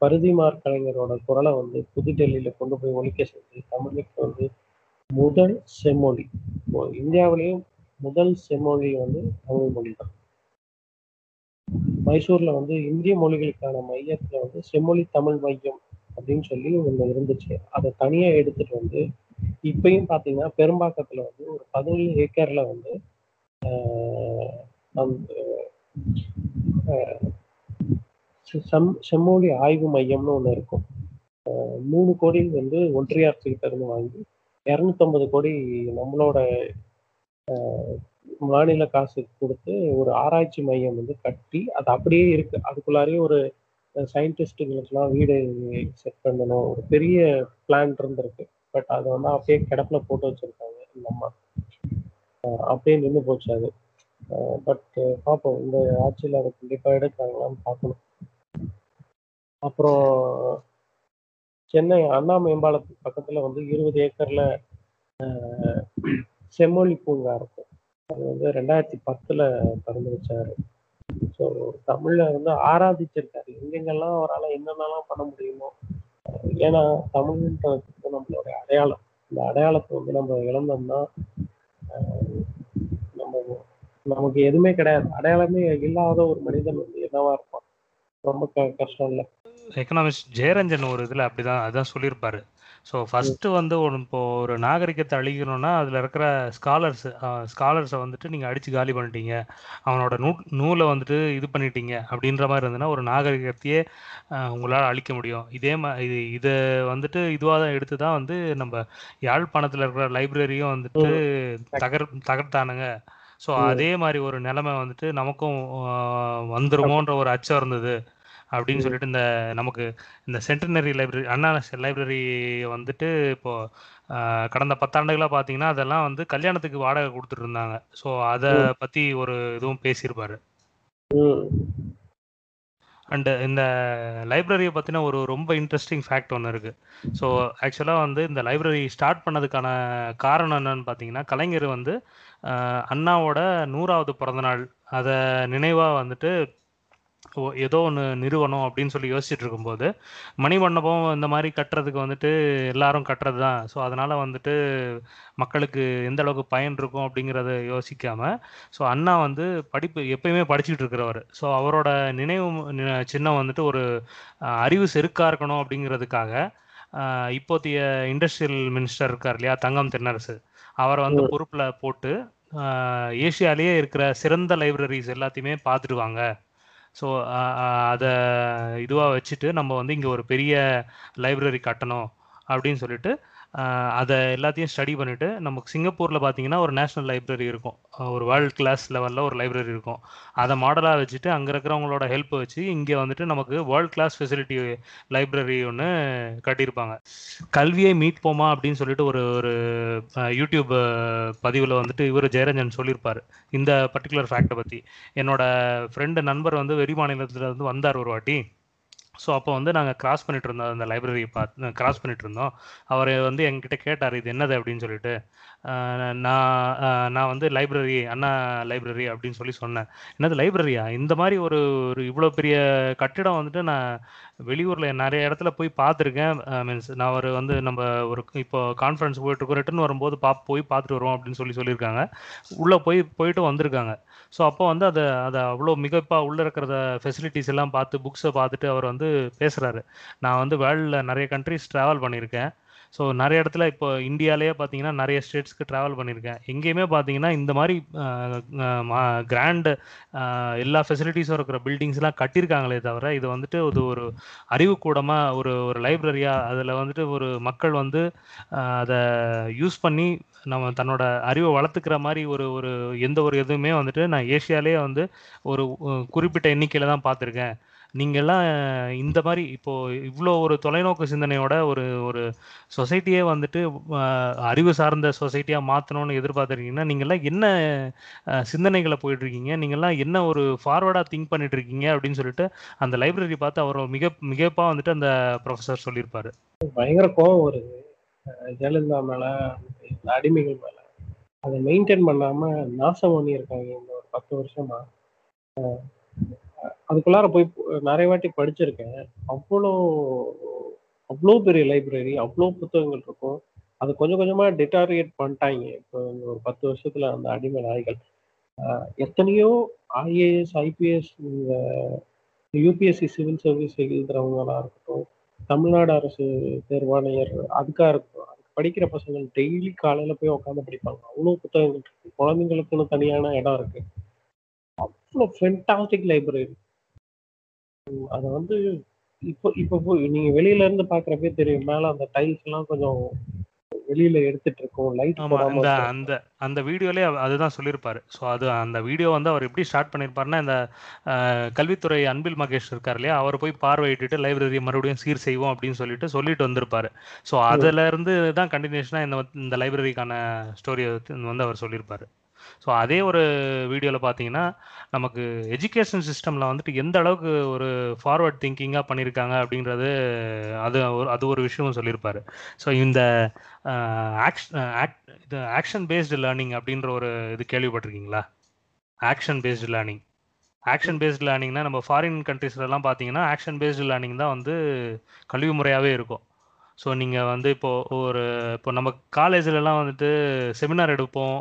பருதிமார் கலைஞரோட குரலை வந்து புதுடெல்லியில கொண்டு போய் ஒழிக்க செஞ்சு தமிழுக்கு வந்து முதல் செம்மொழி. இப்போ இந்தியாவிலேயும் முதல் செம்மொழி வந்து தமிழ் மொழி தான். மைசூர்ல வந்து இந்திய மொழிகளுக்கான மையத்துல வந்து செம்மொழி தமிழ் மையம் அப்படின்னு சொல்லி ஒண்ணு இருந்துச்சு. அதை தனியா எடுத்துட்டு வந்து இப்பயும் பாத்தீங்கன்னா பெரும்பாக்கத்துல வந்து ஒரு பதினேழு ஏக்கர்ல வந்து ஆஹ், செம் செம்மொழி ஆய்வு மையம்னு ஒன்று இருக்கும். மூணு கோடி வந்து ஒன்றிய அரசுகிட்ட இருந்து வாங்கி இரநூத்தம்பது கோடி நம்மளோட ஆஹ், மாநில காசு கொடுத்து ஒரு ஆராய்ச்சி மையம் வந்து கட்டி அது அப்படியே இருக்கு. அதுக்குள்ளாரையே ஒரு சயின்டிஸ்டுங்களுக்குலாம் வீடு செட் பண்ணணும். ஒரு பெரிய பிளான் இருந்திருக்கு. பட் அதை வந்து அப்படியே கிடப்புல போட்டு வச்சிருக்காங்க நம்ம அப்படியே நின்று போச்சு அது. பட் பார்ப்போம் இந்த ஆட்சியில் அதை கண்டிப்பாக எடுக்கிறாங்களான்னு பார்க்கணும் அப்புறம் சென்னை அண்ணா மேம்பாலத்துக்கு பக்கத்தில் வந்து இருபது ஏக்கரில் செம்மொழி பூங்கா இருக்கும். அது வந்து ரெண்டாயிரத்தி பத்தில் திறந்து வச்சாரு ஸோ தமிழை வந்து ஆராதிச்சிருக்காரு. எங்கெங்கெல்லாம் அவரால் என்னென்னலாம் பண்ண முடியுமோ ஏன்னா தமிழ்ன்றது நம்மளுடைய நம்மளோட அடையாளம். இந்த அடையாளத்தை வந்து நம்ம இழந்தோம்னா அஹ் நமக்கு எதுவுமே கிடையாது. அடையாளமே இல்லாத ஒரு மனிதன் வந்து என்னவா இருப்பான்? ரொம்ப கஷ்டம் இல்லை. எக்கனாமிக்ஸ் ஜெயரஞ்சன் ஒரு இதில் அப்படிதான் அதான் சொல்லியிருப்பாரு. ஸோ ஃபஸ்ட்டு வந்து ஒரு இப்போ ஒரு நாகரிகத்தை அழிக்கணும்னா அதில் இருக்கிற ஸ்காலர்ஸ் ஸ்காலர்ஸை வந்துட்டு நீங்கள் அடித்து காலி பண்ணிட்டீங்க. அவனோட நூ நூலை வந்துட்டு இது பண்ணிட்டீங்க அப்படின்ற மாதிரி இருந்ததுன்னா ஒரு நாகரிகத்தையே உங்களால் அழிக்க முடியும். இதே மா இது இதை வந்துட்டு இதுவாக தான் எடுத்து தான் வந்து நம்ம யாழ்ப்பாணத்தில் இருக்கிற லைப்ரரியும் வந்துட்டு தகர் தகர்த்தானுங்க. ஸோ அதே மாதிரி ஒரு நிலைமை வந்துட்டு நமக்கும் வந்துருமோன்ற ஒரு அச்சம் இருந்தது. அப்படின்னு சொல்லிட்டு இந்த நமக்கு இந்த சென்டினரி லைப்ரரி அண்ணா லைப்ரரி வந்துட்டு இப்போ கடந்த பத்தாண்டுகளாக பார்த்தீங்கன்னா அதெல்லாம் வந்து கல்யாணத்துக்கு வாடகை கொடுத்துட்டு இருந்தாங்க. ஸோ அதை பற்றி ஒரு இதுவும் பேசியிருப்பாரு. அண்டு இந்த லைப்ரரியை பற்றின ஒரு ரொம்ப இன்ட்ரெஸ்டிங் ஃபேக்ட் ஒன்று இருக்குது ஸோ ஆக்சுவலாக வந்து இந்த லைப்ரரி ஸ்டார்ட் பண்ணதுக்கான காரணம் என்னன்னு பார்த்தீங்கன்னா கலைஞர் வந்து அண்ணாவோட நூறாவது பிறந்தநாள். அதை நினைவாக வந்துட்டு ஏதோ ஒன்று நிறுவனம் அப்படின்னு சொல்லி யோசிச்சுட்டு இருக்கும்போது மணிமண்டபம் இந்த மாதிரி கட்டுறதுக்கு வந்துட்டு எல்லாரும் கட்டுறது தான் ஸோ அதனால் வந்துட்டு மக்களுக்கு எந்த அளவுக்கு பயன் இருக்கும் அப்படிங்கிறத யோசிக்காமல் ஸோ அண்ணா வந்து படிப்பு எப்பயுமே படிச்சுட்டு இருக்கிறவர். ஸோ அவரோட நினைவு சின்னம் வந்துட்டு ஒரு அறிவு செருக்காக இருக்கணும் அப்படிங்கிறதுக்காக இப்போத்திய இண்டஸ்ட்ரியல் மினிஸ்டர் இருக்கார் இல்லையா தங்கம் தென்னரசு. அவரை வந்து பொறுப்பில் போட்டு அஹ், ஏசியாலேயே இருக்கிற சிறந்த லைப்ரரிஸ் எல்லாத்தையுமே பார்த்துட்டு வாங்க ஸோ அதை இதுவாக வச்சுட்டு நம்ம வந்து இங்கே ஒரு பெரிய லைப்ரரி கட்டணும் அப்படின்னு சொல்லிட்டு அதை எல்லாத்தையும் ஸ்டடி பண்ணிவிட்டு நமக்கு சிங்கப்பூரில் பார்த்தீங்கன்னா ஒரு நேஷ்னல் லைப்ரரி இருக்கும். ஒரு வேர்ல்ட் கிளாஸ் லெவலில் ஒரு லைப்ரரி இருக்கும். அதை மாடலாக வச்சுட்டு அங்கே இருக்கிறவங்களோட ஹெல்ப் வச்சு இங்கே வந்துட்டு நமக்கு வேர்ல்ட் கிளாஸ் ஃபெசிலிட்டி லைப்ரரி ஒன்று கட்டியிருப்பாங்க. கல்வியை மீட்போமா அப்படின்னு சொல்லிட்டு ஒரு ஒரு யூடியூப் பதிவில் வந்துட்டு இவர் ஜெயரஞ்சன் சொல்லியிருப்பார். இந்த பர்டிகுலர் ஃபேக்டை பற்றி என்னோட ஃப்ரெண்டு நண்பர் வந்து வெளி மாநிலத்தில் இருந்து வந்தார் ஒரு வாட்டி. ஸோ அப்போ வந்து நாங்கள் கிராஸ் பண்ணிட்டு இருந்தோம் அந்த லைப்ரரியை பார்த்து கிராஸ் பண்ணிட்டு இருந்தோம். அவர் வந்து எங்கிட்ட கேட்டார் இது என்னது? அப்படின்னு சொல்லிட்டு. நான் நான் வந்து லைப்ரரி அண்ணா லைப்ரரி அப்படின்னு சொல்லி சொன்னேன். என்னது லைப்ரரியா? இந்த மாதிரி ஒரு ஒரு இவ்வளோ பெரிய கட்டிடம் வந்துட்டு நான் வெளியூரில் நிறைய இடத்துல போய் பார்த்துருக்கேன். மீன்ஸ் நான் ஒரு வந்து நம்ம ஒரு இப்போ கான்ஃபரன்ஸ் போயிட்டு இருக்கோம். ரிட்டர்ன் வரும்போது பா போய் பார்த்துட்டு வருவோம் அப்படின்னு சொல்லி சொல்லியிருக்காங்க. உள்ளே போய் போயிட்டு வந்திருக்காங்க. ஸோ அப்போ வந்து அதை அதை அவ்வளோ மிகப்பாக உள்ளே இருக்கிறத ஃபெசிலிட்டிஸ் எல்லாம் பார்த்து புக்ஸை பார்த்துட்டு அவர் வந்து பேசுகிறாரு நான் வந்து வேர்ல்டில் நிறைய கண்ட்ரிஸ் ட்ராவல் பண்ணியிருக்கேன். ஸோ நிறைய இடத்துல இப்போ இந்தியாவிலேயே பார்த்தீங்கன்னா நிறைய ஸ்டேட்ஸ்க்கு ட்ராவல் பண்ணியிருக்கேன். எங்கேயுமே பார்த்தீங்கன்னா இந்த மாதிரி கிராண்டு எல்லா ஃபெசிலிட்டிஸும் இருக்கிற பில்டிங்ஸ்லாம் கட்டியிருக்காங்களே தவிர இது வந்துட்டு இது ஒரு அறிவுக்கூடமாக ஒரு ஒரு லைப்ரரியாக அதில் வந்துட்டு ஒரு மக்கள் வந்து அதை யூஸ் பண்ணி நம்ம தன்னோட அறிவை வளர்த்துக்கிற மாதிரி ஒரு ஒரு எந்த ஒரு இதுவுமே வந்துட்டு நான் ஏஷியாலே வந்து ஒரு குறிப்பிட்ட எண்ணிக்கையில் தான் பார்த்துருக்கேன். நீங்கள்லாம் இந்த மாதிரி இப்போ இவ்வளோ ஒரு தொலைநோக்கு சிந்தனையோட ஒரு ஒரு சொசைட்டியே வந்துட்டு அறிவு சார்ந்த சொசைட்டியாக மாற்றணும்னு எதிர்பார்த்துருக்கீங்கன்னா நீங்கள்லாம் என்ன சிந்தனைகளை போயிட்டுருக்கீங்க? நீங்கள்லாம் என்ன ஒரு ஃபார்வர்டாக திங்க் பண்ணிட்டு இருக்கீங்க அப்படின்னு சொல்லிட்டு அந்த லைப்ரரி பார்த்து அவர் மிக மிகப்பாக வந்துட்டு அந்த ப்ரொஃபஸர் சொல்லியிருப்பாரு. பயங்கர கோவம் வருது. ஜெயலலிதா மேலே அடிமைகள் மேலே. அதை மெயின்டைன் பண்ணாமல் நாசம் பண்ணியிருக்காங்க இந்த ஒரு பத்து வருஷமா. அதுக்குள்ளார போய் நிறைய வாட்டி படிச்சிருக்கேன். அவ்வளோ அவ்வளோ பெரிய லைப்ரரி அவ்வளோ புத்தகங்கள் இருக்கும். அது கொஞ்சம் கொஞ்சமாக டிட்டாரியேட் பண்ணிட்டாங்க. இப்போ இந்த ஒரு பத்து வருஷத்தில் அந்த அடிமை நாய்கள். எத்தனையோ ஐஏஎஸ் ஐபிஎஸ் இந்த யூபிஎஸ்சி சிவில் சர்வீஸ் எழுதுறவங்களாக இருக்கட்டும் தமிழ்நாடு அரசு தேர்வாணையர் அதுக்காக இருக்கட்டும் அதுக்கு படிக்கிற பசங்கள் டெய்லி காலையில் போய் உட்காந்து படிப்பாங்க. அவ்வளோ புத்தகங்கள் இருக்கு. குழந்தைங்களுக்குன்னு தனியான இடம் இருக்குது அவ்வளோ ஃபென்டாஸ்டிக் லைப்ரரி அதை வந்து இப்போ இப்போ போய் நீங்க வெளியில இருந்து பாக்குறப்பே தெரியும். மேல அந்த டைல்ஸ் எல்லாம் கொஞ்சம் வெளியில எடுத்துட்டு இருக்கும். லைட் இந்த அந்த அந்த வீடியோலே அதுதான் சொல்லியிருப்பாரு. ஸோ அது அந்த வீடியோ வந்து அவர் எப்படி ஸ்டார்ட் பண்ணியிருப்பாருன்னா இந்த கல்வித்துறை அன்பில் மகேஷ் இருக்கார் இல்லையா? அவர் போய் பார்வையிட்டுட்டு லைப்ரரி மறுபடியும் சீர் செய்வோம் அப்படின்னு சொல்லிட்டு சொல்லிட்டு வந்திருப்பாரு. ஸோ அதுல இருந்து தான் கண்டினியூஷனாக இந்த இந்த லைப்ரரிக்கான ஸ்டோரியை வந்து அவர் சொல்லியிருப்பாரு. ஸோ அதே ஒரு வீடியோவில் பார்த்தீங்கன்னா நமக்கு எஜுகேஷன் சிஸ்டமில் வந்துட்டு எந்த அளவுக்கு ஒரு ஃபார்வர்ட் திங்கிங்காக பண்ணியிருக்காங்க அப்படின்றது அது ஒரு அது ஒரு விஷயமும் சொல்லியிருப்பார். ஸோ இந்த ஆக்ஷன் ஆக்ட் இது ஆக்ஷன் பேஸ்டு லேர்னிங் அப்படின்ற ஒரு இது கேள்விப்பட்டிருக்கீங்களா? Action based learning action based லேர்னிங்னா நம்ம ஃபாரின் கண்ட்ரீஸ்லலாம் பார்த்தீங்கன்னா ஆக்ஷன் பேஸ்டு லேர்னிங் தான் வந்து கல்வி முறையாகவே இருக்கும். ஸோ நீங்கள் வந்து இப்போது ஒரு இப்போ நம்ம காலேஜ்லலாம் வந்துட்டு செமினார் எடுப்போம்.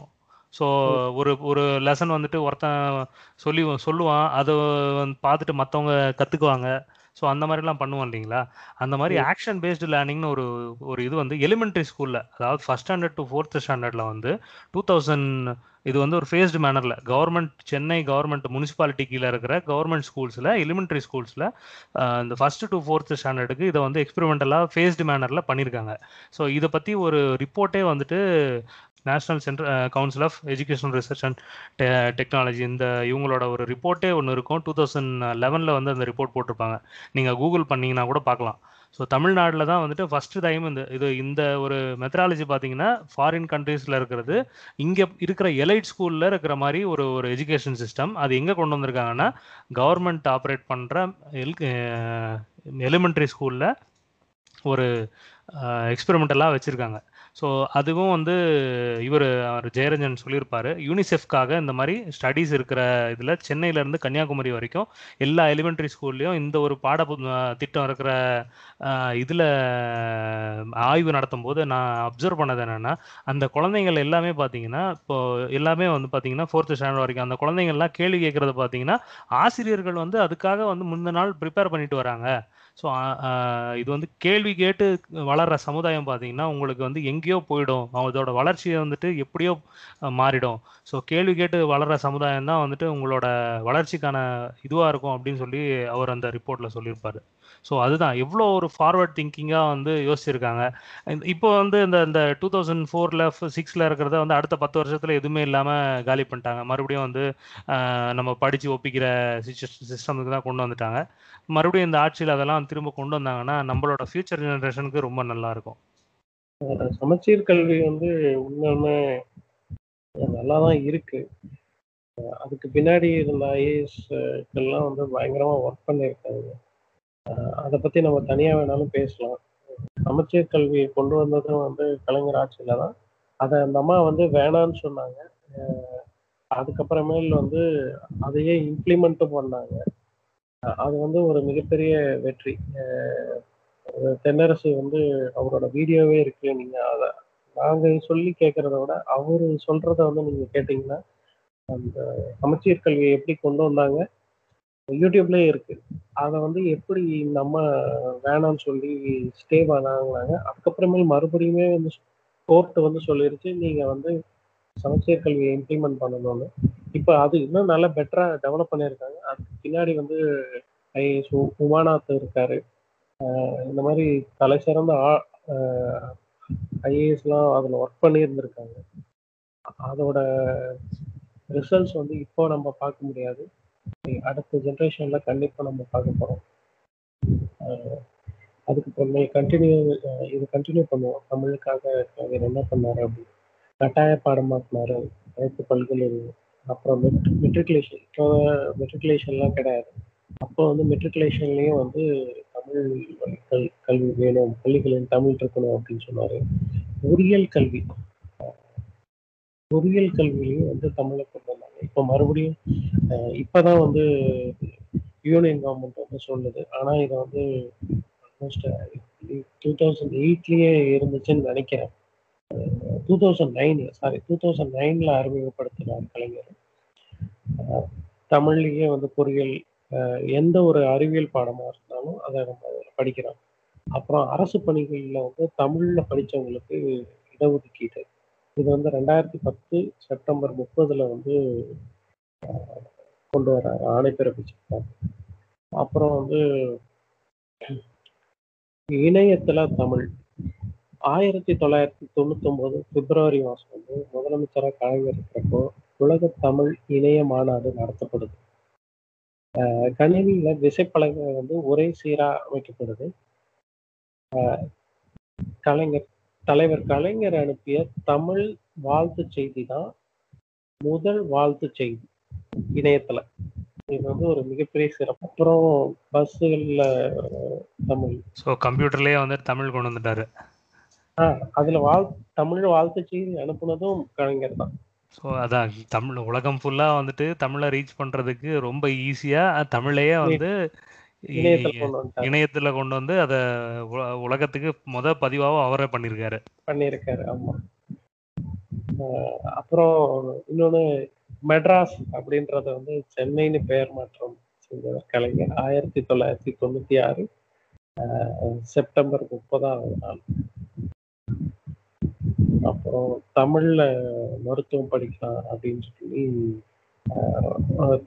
ஸோ ஒரு ஒரு லெசன் வந்துட்டு ஒருத்தன் சொல்லி சொல்லுவான். அதை வந்து பார்த்துட்டு மற்றவங்க கற்றுக்குவாங்க ஸோ அந்த மாதிரிலாம் பண்ணுவோம் இல்லைங்களா? அந்த மாதிரி ஆக்ஷன் பேஸ்டு லேர்னிங்னு ஒரு ஒரு இது வந்து எலிமெண்ட்ரி ஸ்கூலில் அதாவது ஃபஸ்ட் ஸ்டாண்டர்ட் டு ஃபோர்த் ஸ்டாண்டர்டில் வந்து டூ தௌசண்ட் இது வந்து ஒரு ஃபேஸ்டு மேனரில் கவர்மெண்ட் சென்னை கவர்மெண்ட் முனிசிபாலிட்டி கீழே இருக்கிற கவர்மெண்ட் ஸ்கூல்ஸில் எலிமெண்ட்ரி ஸ்கூல்ஸில் இந்த ஃபஸ்ட்டு டு ஃபோர்த் ஸ்டாண்டர்டுக்கு இதை வந்து எக்ஸ்பெரிமெண்டலாக ஃபேஸ்டு மேனரில் பண்ணியிருக்காங்க ஸோ இதை பற்றி ஒரு ரிப்போர்ட்டே வந்துட்டு national central council of educational research and technology இந்த இவங்களோட ஒரு ரிப்போர்ட்டே ஒன்று இருக்கும். டூ தௌசண்ட் லெவனில் வந்து அந்த ரிப்போர்ட் போட்டிருப்பாங்க. நீங்கள் கூகுள் பண்ணிங்கன்னா கூட பார்க்கலாம். ஸோ தமிழ்நாட்டில் தான் வந்துட்டு ஃபஸ்ட்டு டைம் இந்த இது இந்த ஒரு மெத்தடாலஜி பார்த்தீங்கன்னா ஃபாரின் கண்ட்ரீஸில் இருக்கிறது. இங்கே இருக்கிற எலைட் ஸ்கூலில் இருக்கிற மாதிரி ஒரு ஒரு எஜுகேஷன் சிஸ்டம் அது எங்கே கொண்டு வந்திருக்காங்கன்னா கவர்மெண்ட் ஆப்ரேட் பண்ணுற எல் எலிமெண்ட்ரி ஸ்கூலில் ஒரு எக்ஸ்பெரிமெண்டலாக வச்சுருக்காங்க. ஸோ அதுவும் வந்து இவர் அவர் ஜெயரஞ்சன் சொல்லியிருப்பார். யூனிசெஃப்காக இந்த மாதிரி ஸ்டடீஸ் இருக்கிற இதில் சென்னையிலேருந்து கன்னியாகுமரி வரைக்கும் எல்லா எலிமெண்ட்ரி ஸ்கூல்லையும் இந்த ஒரு பாட திட்டம் இருக்கிற இதில் ஆய்வு நடத்தும் போது நான் அப்சர்வ் பண்ணது என்னென்னா அந்த குழந்தைங்கள் எல்லாமே பார்த்தீங்கன்னா இப்போது எல்லாமே வந்து பார்த்தீங்கன்னா ஃபோர்த்து ஸ்டாண்டர்ட் வரைக்கும் அந்த குழந்தைங்கள்லாம் கேள்வி கேட்குறது பார்த்தீங்கன்னா ஆசிரியர்கள் வந்து அதுக்காக வந்து முந்தின நாள் ப்ரிப்பேர் பண்ணிட்டு வராங்க. ஸோ இது வந்து கேள்வி கேட்டு வளர்கிற சமுதாயம் பார்த்தீங்கன்னா உங்களுக்கு வந்து எங்கே எங்கேயோ போயிடும். அவங்களோட வளர்ச்சியை வந்துட்டு எப்படியோ மாறிடும். ஸோ கேள்வி கேட்டு வளர்கிற சமுதாயம் தான் வந்துட்டு உங்களோட வளர்ச்சிக்கான இதுவாக இருக்கும் அப்படின்னு சொல்லி அவர் அந்த ரிப்போர்ட்டில் சொல்லியிருப்பார். ஸோ அதுதான். எவ்வளோ ஒரு ஃபார்வர்ட் திங்கிங்காக வந்து யோசிச்சிருக்காங்க. இப்போ வந்து இந்த இந்த டூ தௌசண்ட் ஃபோரில் சிக்ஸில் இருக்கிறத வந்து அடுத்த பத்து வருஷத்தில் எதுவுமே இல்லாமல் காலி பண்ணிட்டாங்க. மறுபடியும் வந்து நம்ம படித்து ஒப்பிக்கிற சிஸ்டமுக்கு தான் கொண்டு வந்துட்டாங்க. மறுபடியும் இந்த ஆட்சியில் அதெல்லாம் திரும்ப கொண்டு வந்தாங்கன்னா நம்மளோட ஃபியூச்சர் ஜெனரேஷனுக்கு ரொம்ப நல்லாயிருக்கும் சமச்சீர் கல்வி வந்து உண்மையுமே நல்லா தான் இருக்கு. அதுக்கு பின்னாடி இருந்த ஐஏஎஸ் வந்து பயங்கரமாக ஒர்க் பண்ணியிருக்காங்க. அதை பற்றி நம்ம தனியாக வேணாலும் பேசலாம். சமச்சீர் கல்வியை கொண்டு வந்ததும் வந்து கலைஞர் ஆட்சியில் தான். அதை அந்த அம்மா வந்து வேணான்னு சொன்னாங்க. அதுக்கப்புறமேல் வந்து அதையே இம்ப்ளிமெண்ட்டும் பண்ணாங்க. அது வந்து ஒரு மிகப்பெரிய வெற்றி. தென்னரசு வந்து அவரோட வீடியோவே இருக்கு. நீங்க அத நாங்க சொல்லி கேட்கறத விட அவரு சொல்றத வந்து நீங்க கேட்டீங்கன்னா அந்த சமச்சீர் கல்வியை எப்படி கொண்டு வந்தாங்க யூடியூப்லயே இருக்கு. அதை வந்து எப்படி நம்ம வேணாம்னு சொல்லி ஸ்டே பண்ணாங்களாங்க. அதுக்கப்புறமே மறுபடியுமே வந்து கோர்ட் வந்து சொல்லிருச்சு நீங்க வந்து சமச்சீர் கல்வியை இம்ப்ளிமெண்ட் பண்ணணும்னு. இப்போ அது இன்னும் நல்லா பெட்டரா டெவலப் பண்ணியிருக்காங்க. அதுக்கு பின்னாடி வந்து ஐஎஸ் உமாநாத் இருக்காரு. இந்த மாதிரி தலை சிறந்த ஐஏஎஸ்லாம் அதில் ஒர்க் பண்ணியிருந்திருக்காங்க. அதோட ரிசல்ட்ஸ் வந்து இப்போ நம்ம பார்க்க முடியாது. அடுத்த ஜென்ரேஷனில் கண்டிப்பாக நம்ம பார்க்க போகிறோம் அதுக்கு அப்புறமே கண்டினியூ இது கண்டினியூ பண்ணுவோம். தமிழுக்காக அவர் என்ன பண்ணாரு அப்படின்னு கட்டாய பாடமாக்குனாரு அனைத்து பல்கலைகள் அப்புறம் மெட்ரிகுலேஷன் இப்போ மெட்ரிகுலேஷன்லாம் கிடையாது. அப்போ வந்து மெட்ரிகுலேஷன்லேயும் வந்து தமிழ் கல் கல்வி வேணும். பள்ளிகளில் தமிழ் இருக்கணும் அப்படின்னு சொன்னாரு. பொறியியல் கல்வி. பொறியியல் கல்வியிலையும் வந்து தமிழை கொண்டு வந்தாங்க. இப்போ மறுபடியும் இப்போதான் வந்து யூனியன் கவர்மெண்ட் வந்து சொல்லுது. ஆனால் இதை வந்து ஆல்மோஸ்ட் டூ தௌசண்ட் எயிட்லேயே இருந்துச்சுன்னு நினைக்கிறேன். டூ தௌசண்ட் நைனில் சாரி டூ தௌசண்ட் நைன்ல அறிமுகப்படுத்தினார் கலைஞர். தமிழ்லேயே வந்து பொறியியல் எந்த ஒரு அறிவியல் பாடமா இருந்தாலும் அதை நம்ம படிக்கிறோம். அப்புறம் அரசு பணிகளில் வந்து தமிழ்ல படிச்சவங்களுக்கு இடஒதுக்கீடு. இது வந்து ரெண்டாயிரத்தி பத்து செப்டம்பர் முப்பதுல வந்து கொண்டு வர ஆணை பிறப்பிச்சிருக்காங்க அப்புறம் வந்து இணையத்துல தமிழ். ஆயிரத்தி தொள்ளாயிரத்தி தொண்ணூத்தொன்போது பிப்ரவரி மாசம் வந்து முதலமைச்சராக கலைஞர் இருக்கிறப்போ உலக தமிழ் இணைய மாநாடு நடத்தப்படுது. கணினியில விசைப்பலகை வந்து ஒரே சீரா அமைக்கப்படுது. கலைஞர் தலைவர் கலைஞர் அனுப்பிய தமிழ் வாழ்த்து செய்தி தான் முதல் வாழ்த்து செய்தி இணையத்துல. இது வந்து ஒரு மிகப்பெரிய சிறப்பு. அப்புறம் பஸ்ஸுகள்ல தமிழ். ஸோ கம்ப்யூட்டர்லேயே வந்து தமிழ் கொண்டு வந்துட்டாரு. ஆஹ் அதுல வாழ் தமிழ் வாழ்த்து செய்தி அனுப்புனதும் கலைஞர் தான். ஸோ அதான் தமிழ் உலகம் ஃபுல்லாக வந்துட்டு தமிழை ரீச் பண்ணுறதுக்கு ரொம்ப ஈஸியாக தமிழையே வந்து இணையத்துல கொண்டு வந்து அதை உலகத்துக்கு முத பதிவாகவும் அவரே பண்ணியிருக்காரு பண்ணியிருக்காரு ஆமா. அப்புறம் இன்னொன்னு மெட்ராஸ் அப்படின்றத வந்து சென்னைன்னு பெயர் மாற்றம் செஞ்சவர் கலைஞர். ஆயிரத்தி தொள்ளாயிரத்தி தொண்ணூத்தி ஆறு செப்டம்பர் முப்பதாம் நாள். அப்புறம் தமிழ்ல மருத்துவம் படிக்கலாம் அப்படின்னு சொல்லி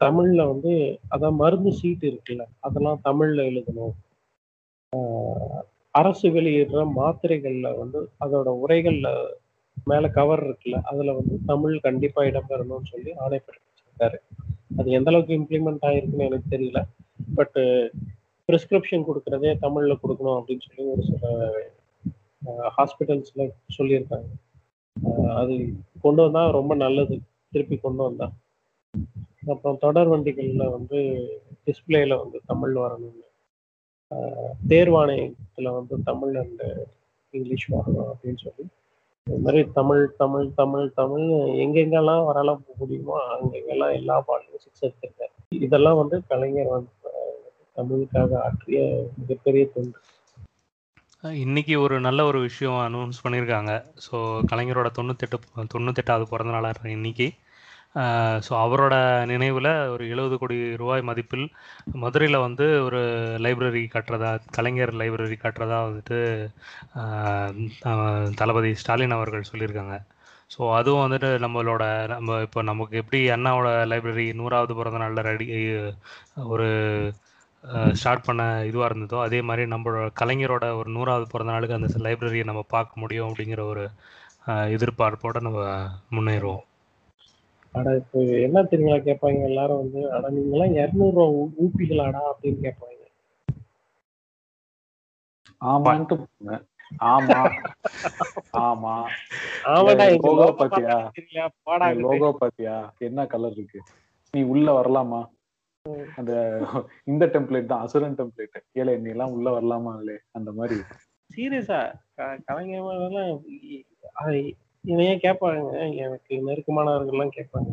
தமிழ்ல வந்து அதான் மருந்து சீட்டு இருக்குல்ல அதெல்லாம் தமிழ்ல எழுதணும். அரசு வெளியிடுற மாத்திரைகள்ல வந்து அதோட உரைகள்ல மேல கவர் இருக்குல்ல அதுல வந்து தமிழ் கண்டிப்பா இடம்பெறணும்னு சொல்லி ஆணை பிறப்பிச்சிருக்காரு. அது எந்த அளவுக்கு இம்ப்ளிமெண்ட் ஆயிருக்குன்னு எனக்கு தெரியல. பட் பிரிஸ்கிரிப்ஷன் கொடுக்கறதே தமிழ்ல கொடுக்கணும் அப்படின்னு சொல்லி ஒரு சில ஹாஸ்பிட்டல்ஸ்ல சொல்லியிருக்காங்க. அது கொண்டு வந்தா ரொம்ப நல்லது. திருப்பி கொண்டு வந்தா. அப்புறம் தொடர் வண்டிகள்ல வந்து டிஸ்பிளேல வந்து தமிழ் வரணும்னு. ஆஹ் தேர்வாணையத்துல வந்து தமிழ் அண்ட் இங்கிலீஷ் வரணும் அப்படின்னு சொல்லி. இது மாதிரி தமிழ் தமிழ் தமிழ் தமிழ் எங்கெங்கெல்லாம் வரலாம் முடியுமோ அங்கெங்கெல்லாம் எல்லா பாடலையும் சிக்ஸ் எடுத்திருக்காரு. இதெல்லாம் வந்து கலைஞர் வந்து தமிழுக்காக ஆற்றிய மிகப்பெரிய தொண்டு. இன்னைக்கு ஒரு நல்ல ஒரு விஷயம் அனௌன்ஸ் பண்ணியிருக்காங்க ஸோ கலைஞரோட தொண்ணூத்தெட்டு தொண்ணூத்தெட்டாவது பிறந்த நாளாக இன்னைக்கு. ஸோ அவரோட நினைவில் ஒரு எழுபது கோடி ரூபாய் மதிப்பில் மதுரையில் வந்து ஒரு லைப்ரரி கட்டுறதா கலைஞர் லைப்ரரி கட்டுறதா வந்துட்டு தளபதி ஸ்டாலின் அவர்கள் சொல்லியிருக்காங்க. ஸோ அதுவும் வந்துட்டு நம்மளோட நம்ம இப்போ நமக்கு எப்படி அண்ணாவோட லைப்ரரி நூறாவது பிறந்த நாளில் ரெடி ஒரு ஸ்டார்ட் பண்ண இதுவாக இருந்ததோ அதே மாதிரி நம்மளோட கலைஞரோட ஒரு நூறாவது பிறந்த நாளுக்கு அந்த லைப்ரரியை நம்ம பார்க்க முடியும் அப்படிங்கிற ஒரு எதிர்பார்ப்போட நம்ம முன்னேறுவோம். ஆனா இப்போ என்ன தெரியுங்களா கேட்பாங்க எல்லாரும் வந்து ஆனா நீங்க எல்லாம் இருநூறு ரூபா ஊ- ஊப்பிகளாடா அப்படின்னு கேட்பாங்க. ஆமான்ட்டு. ஆமா. ஆமா. ஆமாடா பாத்தியா? போடா. லோகோ பாத்தியா? என்ன கலர் இருக்கு? நீ உள்ள வரலாமா? அந்த இந்த டெம்ப்ளேட் தான் அசுரன் டெம்ப்ளேட் ஏழை நீ எல்லாம் உள்ள வரலாமாங்களே அந்த மாதிரி. சீரியஸா? கலைஞர் மேலலாம் இ- ஐ- இவன் ஏன் கேட்பாங்க? எனக்கு நெருக்கமானவர்கள்லாம் கேட்பாங்க.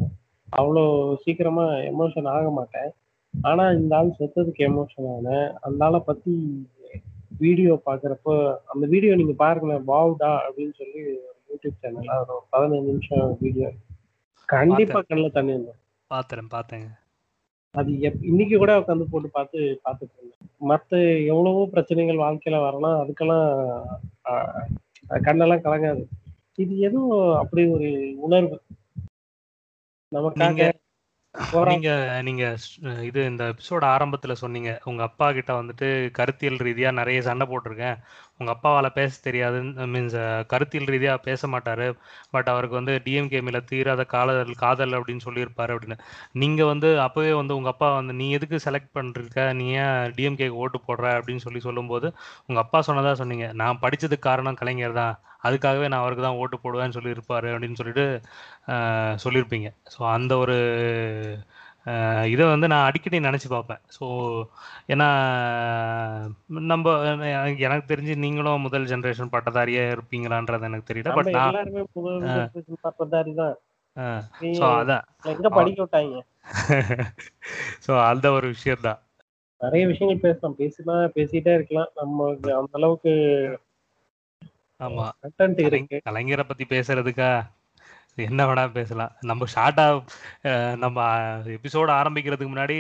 அவ்வளோ சீக்கிரமா எமோஷன் ஆக மாட்டேன். ஆனா இந்த ஆள் செத்ததுக்கு எமோஷன் ஆனேன் அந்த ஆளை பத்தி வீடியோ பாக்குறப்போ அந்த வீடியோ நீங்க பாருங்களேன் வாவ்டா அப்படின்னு சொல்லி ஒரு யூடியூப் சேனல்ல ஒரு பதினஞ்சு நிமிஷம் வீடியோ கண்டிப்பா கண்ணில் தண்ணி வந்துடும் பார்த்தேன் பார்த்தேங்க அது எப் இன்னைக்கு கூட உட்காந்து போட்டு பார்த்து பார்த்துட்டு இருந்தேன். மற்ற எவ்வளவோ பிரச்சனைகள் வாழ்க்கையில வரலாம் அதுக்கெல்லாம் ஆஹ், கண்ணெல்லாம் கலங்காது. இது ஏதோ அப்படி ஒரு உணர்வு. நமக்காக நீங்க நீங்க இது இந்த எபிசோட் ஆரம்பத்துல சொன்னீங்க. உங்க அப்பா கிட்ட வந்துட்டு கருத்தியல் ரீதியா நிறைய சண்டை போட்டிருக்கேன். உங்கள் அப்பாவால் பேச தெரியாது மீன்ஸ் கருத்தியல் ரீதியாக பேச மாட்டார். பட் அவருக்கு வந்து டிஎம்கே மேலே தீராத காதல் காதல் அப்படின்னு சொல்லியிருப்பார் அப்படின்னு. நீங்கள் வந்து அப்போவே வந்து உங்கள் அப்பா வந்து நீ எதுக்கு செலக்ட் பண்ணிருக்க நீ ஏன் டிஎம்கேக்கு ஓட்டு போடுற? அப்படின்னு சொல்லி சொல்லும்போது உங்கள் அப்பா சொன்னதாக சொன்னீங்க. நான் படித்ததுக்கு காரணம் கலைஞர் தான். அதுக்காகவே நான் அவருக்கு தான் ஓட்டு போடுவேன்னு சொல்லியிருப்பார் அப்படின்னு சொல்லிட்டு சொல்லியிருப்பீங்க. ஸோ அந்த ஒரு இதை வந்து நான் அடிக்கடி நினச்சி பார்ப்பேன். ஸோ ஏன்னா நம்ம எனக்கு தெரிஞ்சு நீங்களும் முதல் ஜென்ரேஷன் பட்டதாரியே இருப்பீங்களான்றது எனக்கு தெரியல நம்ம பட் நான் பட்டதாரி தான். ஸோ அதான். எங்க படிக்க விட்டாங்க? ஸோ அந்த ஒரு விஷயம் தான் நிறைய விஷயங்கள் பேசலாம். பேசினா பேசிட்டே இருக்கலாம். நமக்கு அந்த அளவுக்கு ஆமா. கண்டென்ட் இருக்கு. கலைஞரை பத்தி பேசுறதுக்கா? என்ன வேணா பேசலாம். நம்ம ஷார்ட்டா நம்ம எபிசோட் ஆரம்பிக்கிறதுக்கு முன்னாடி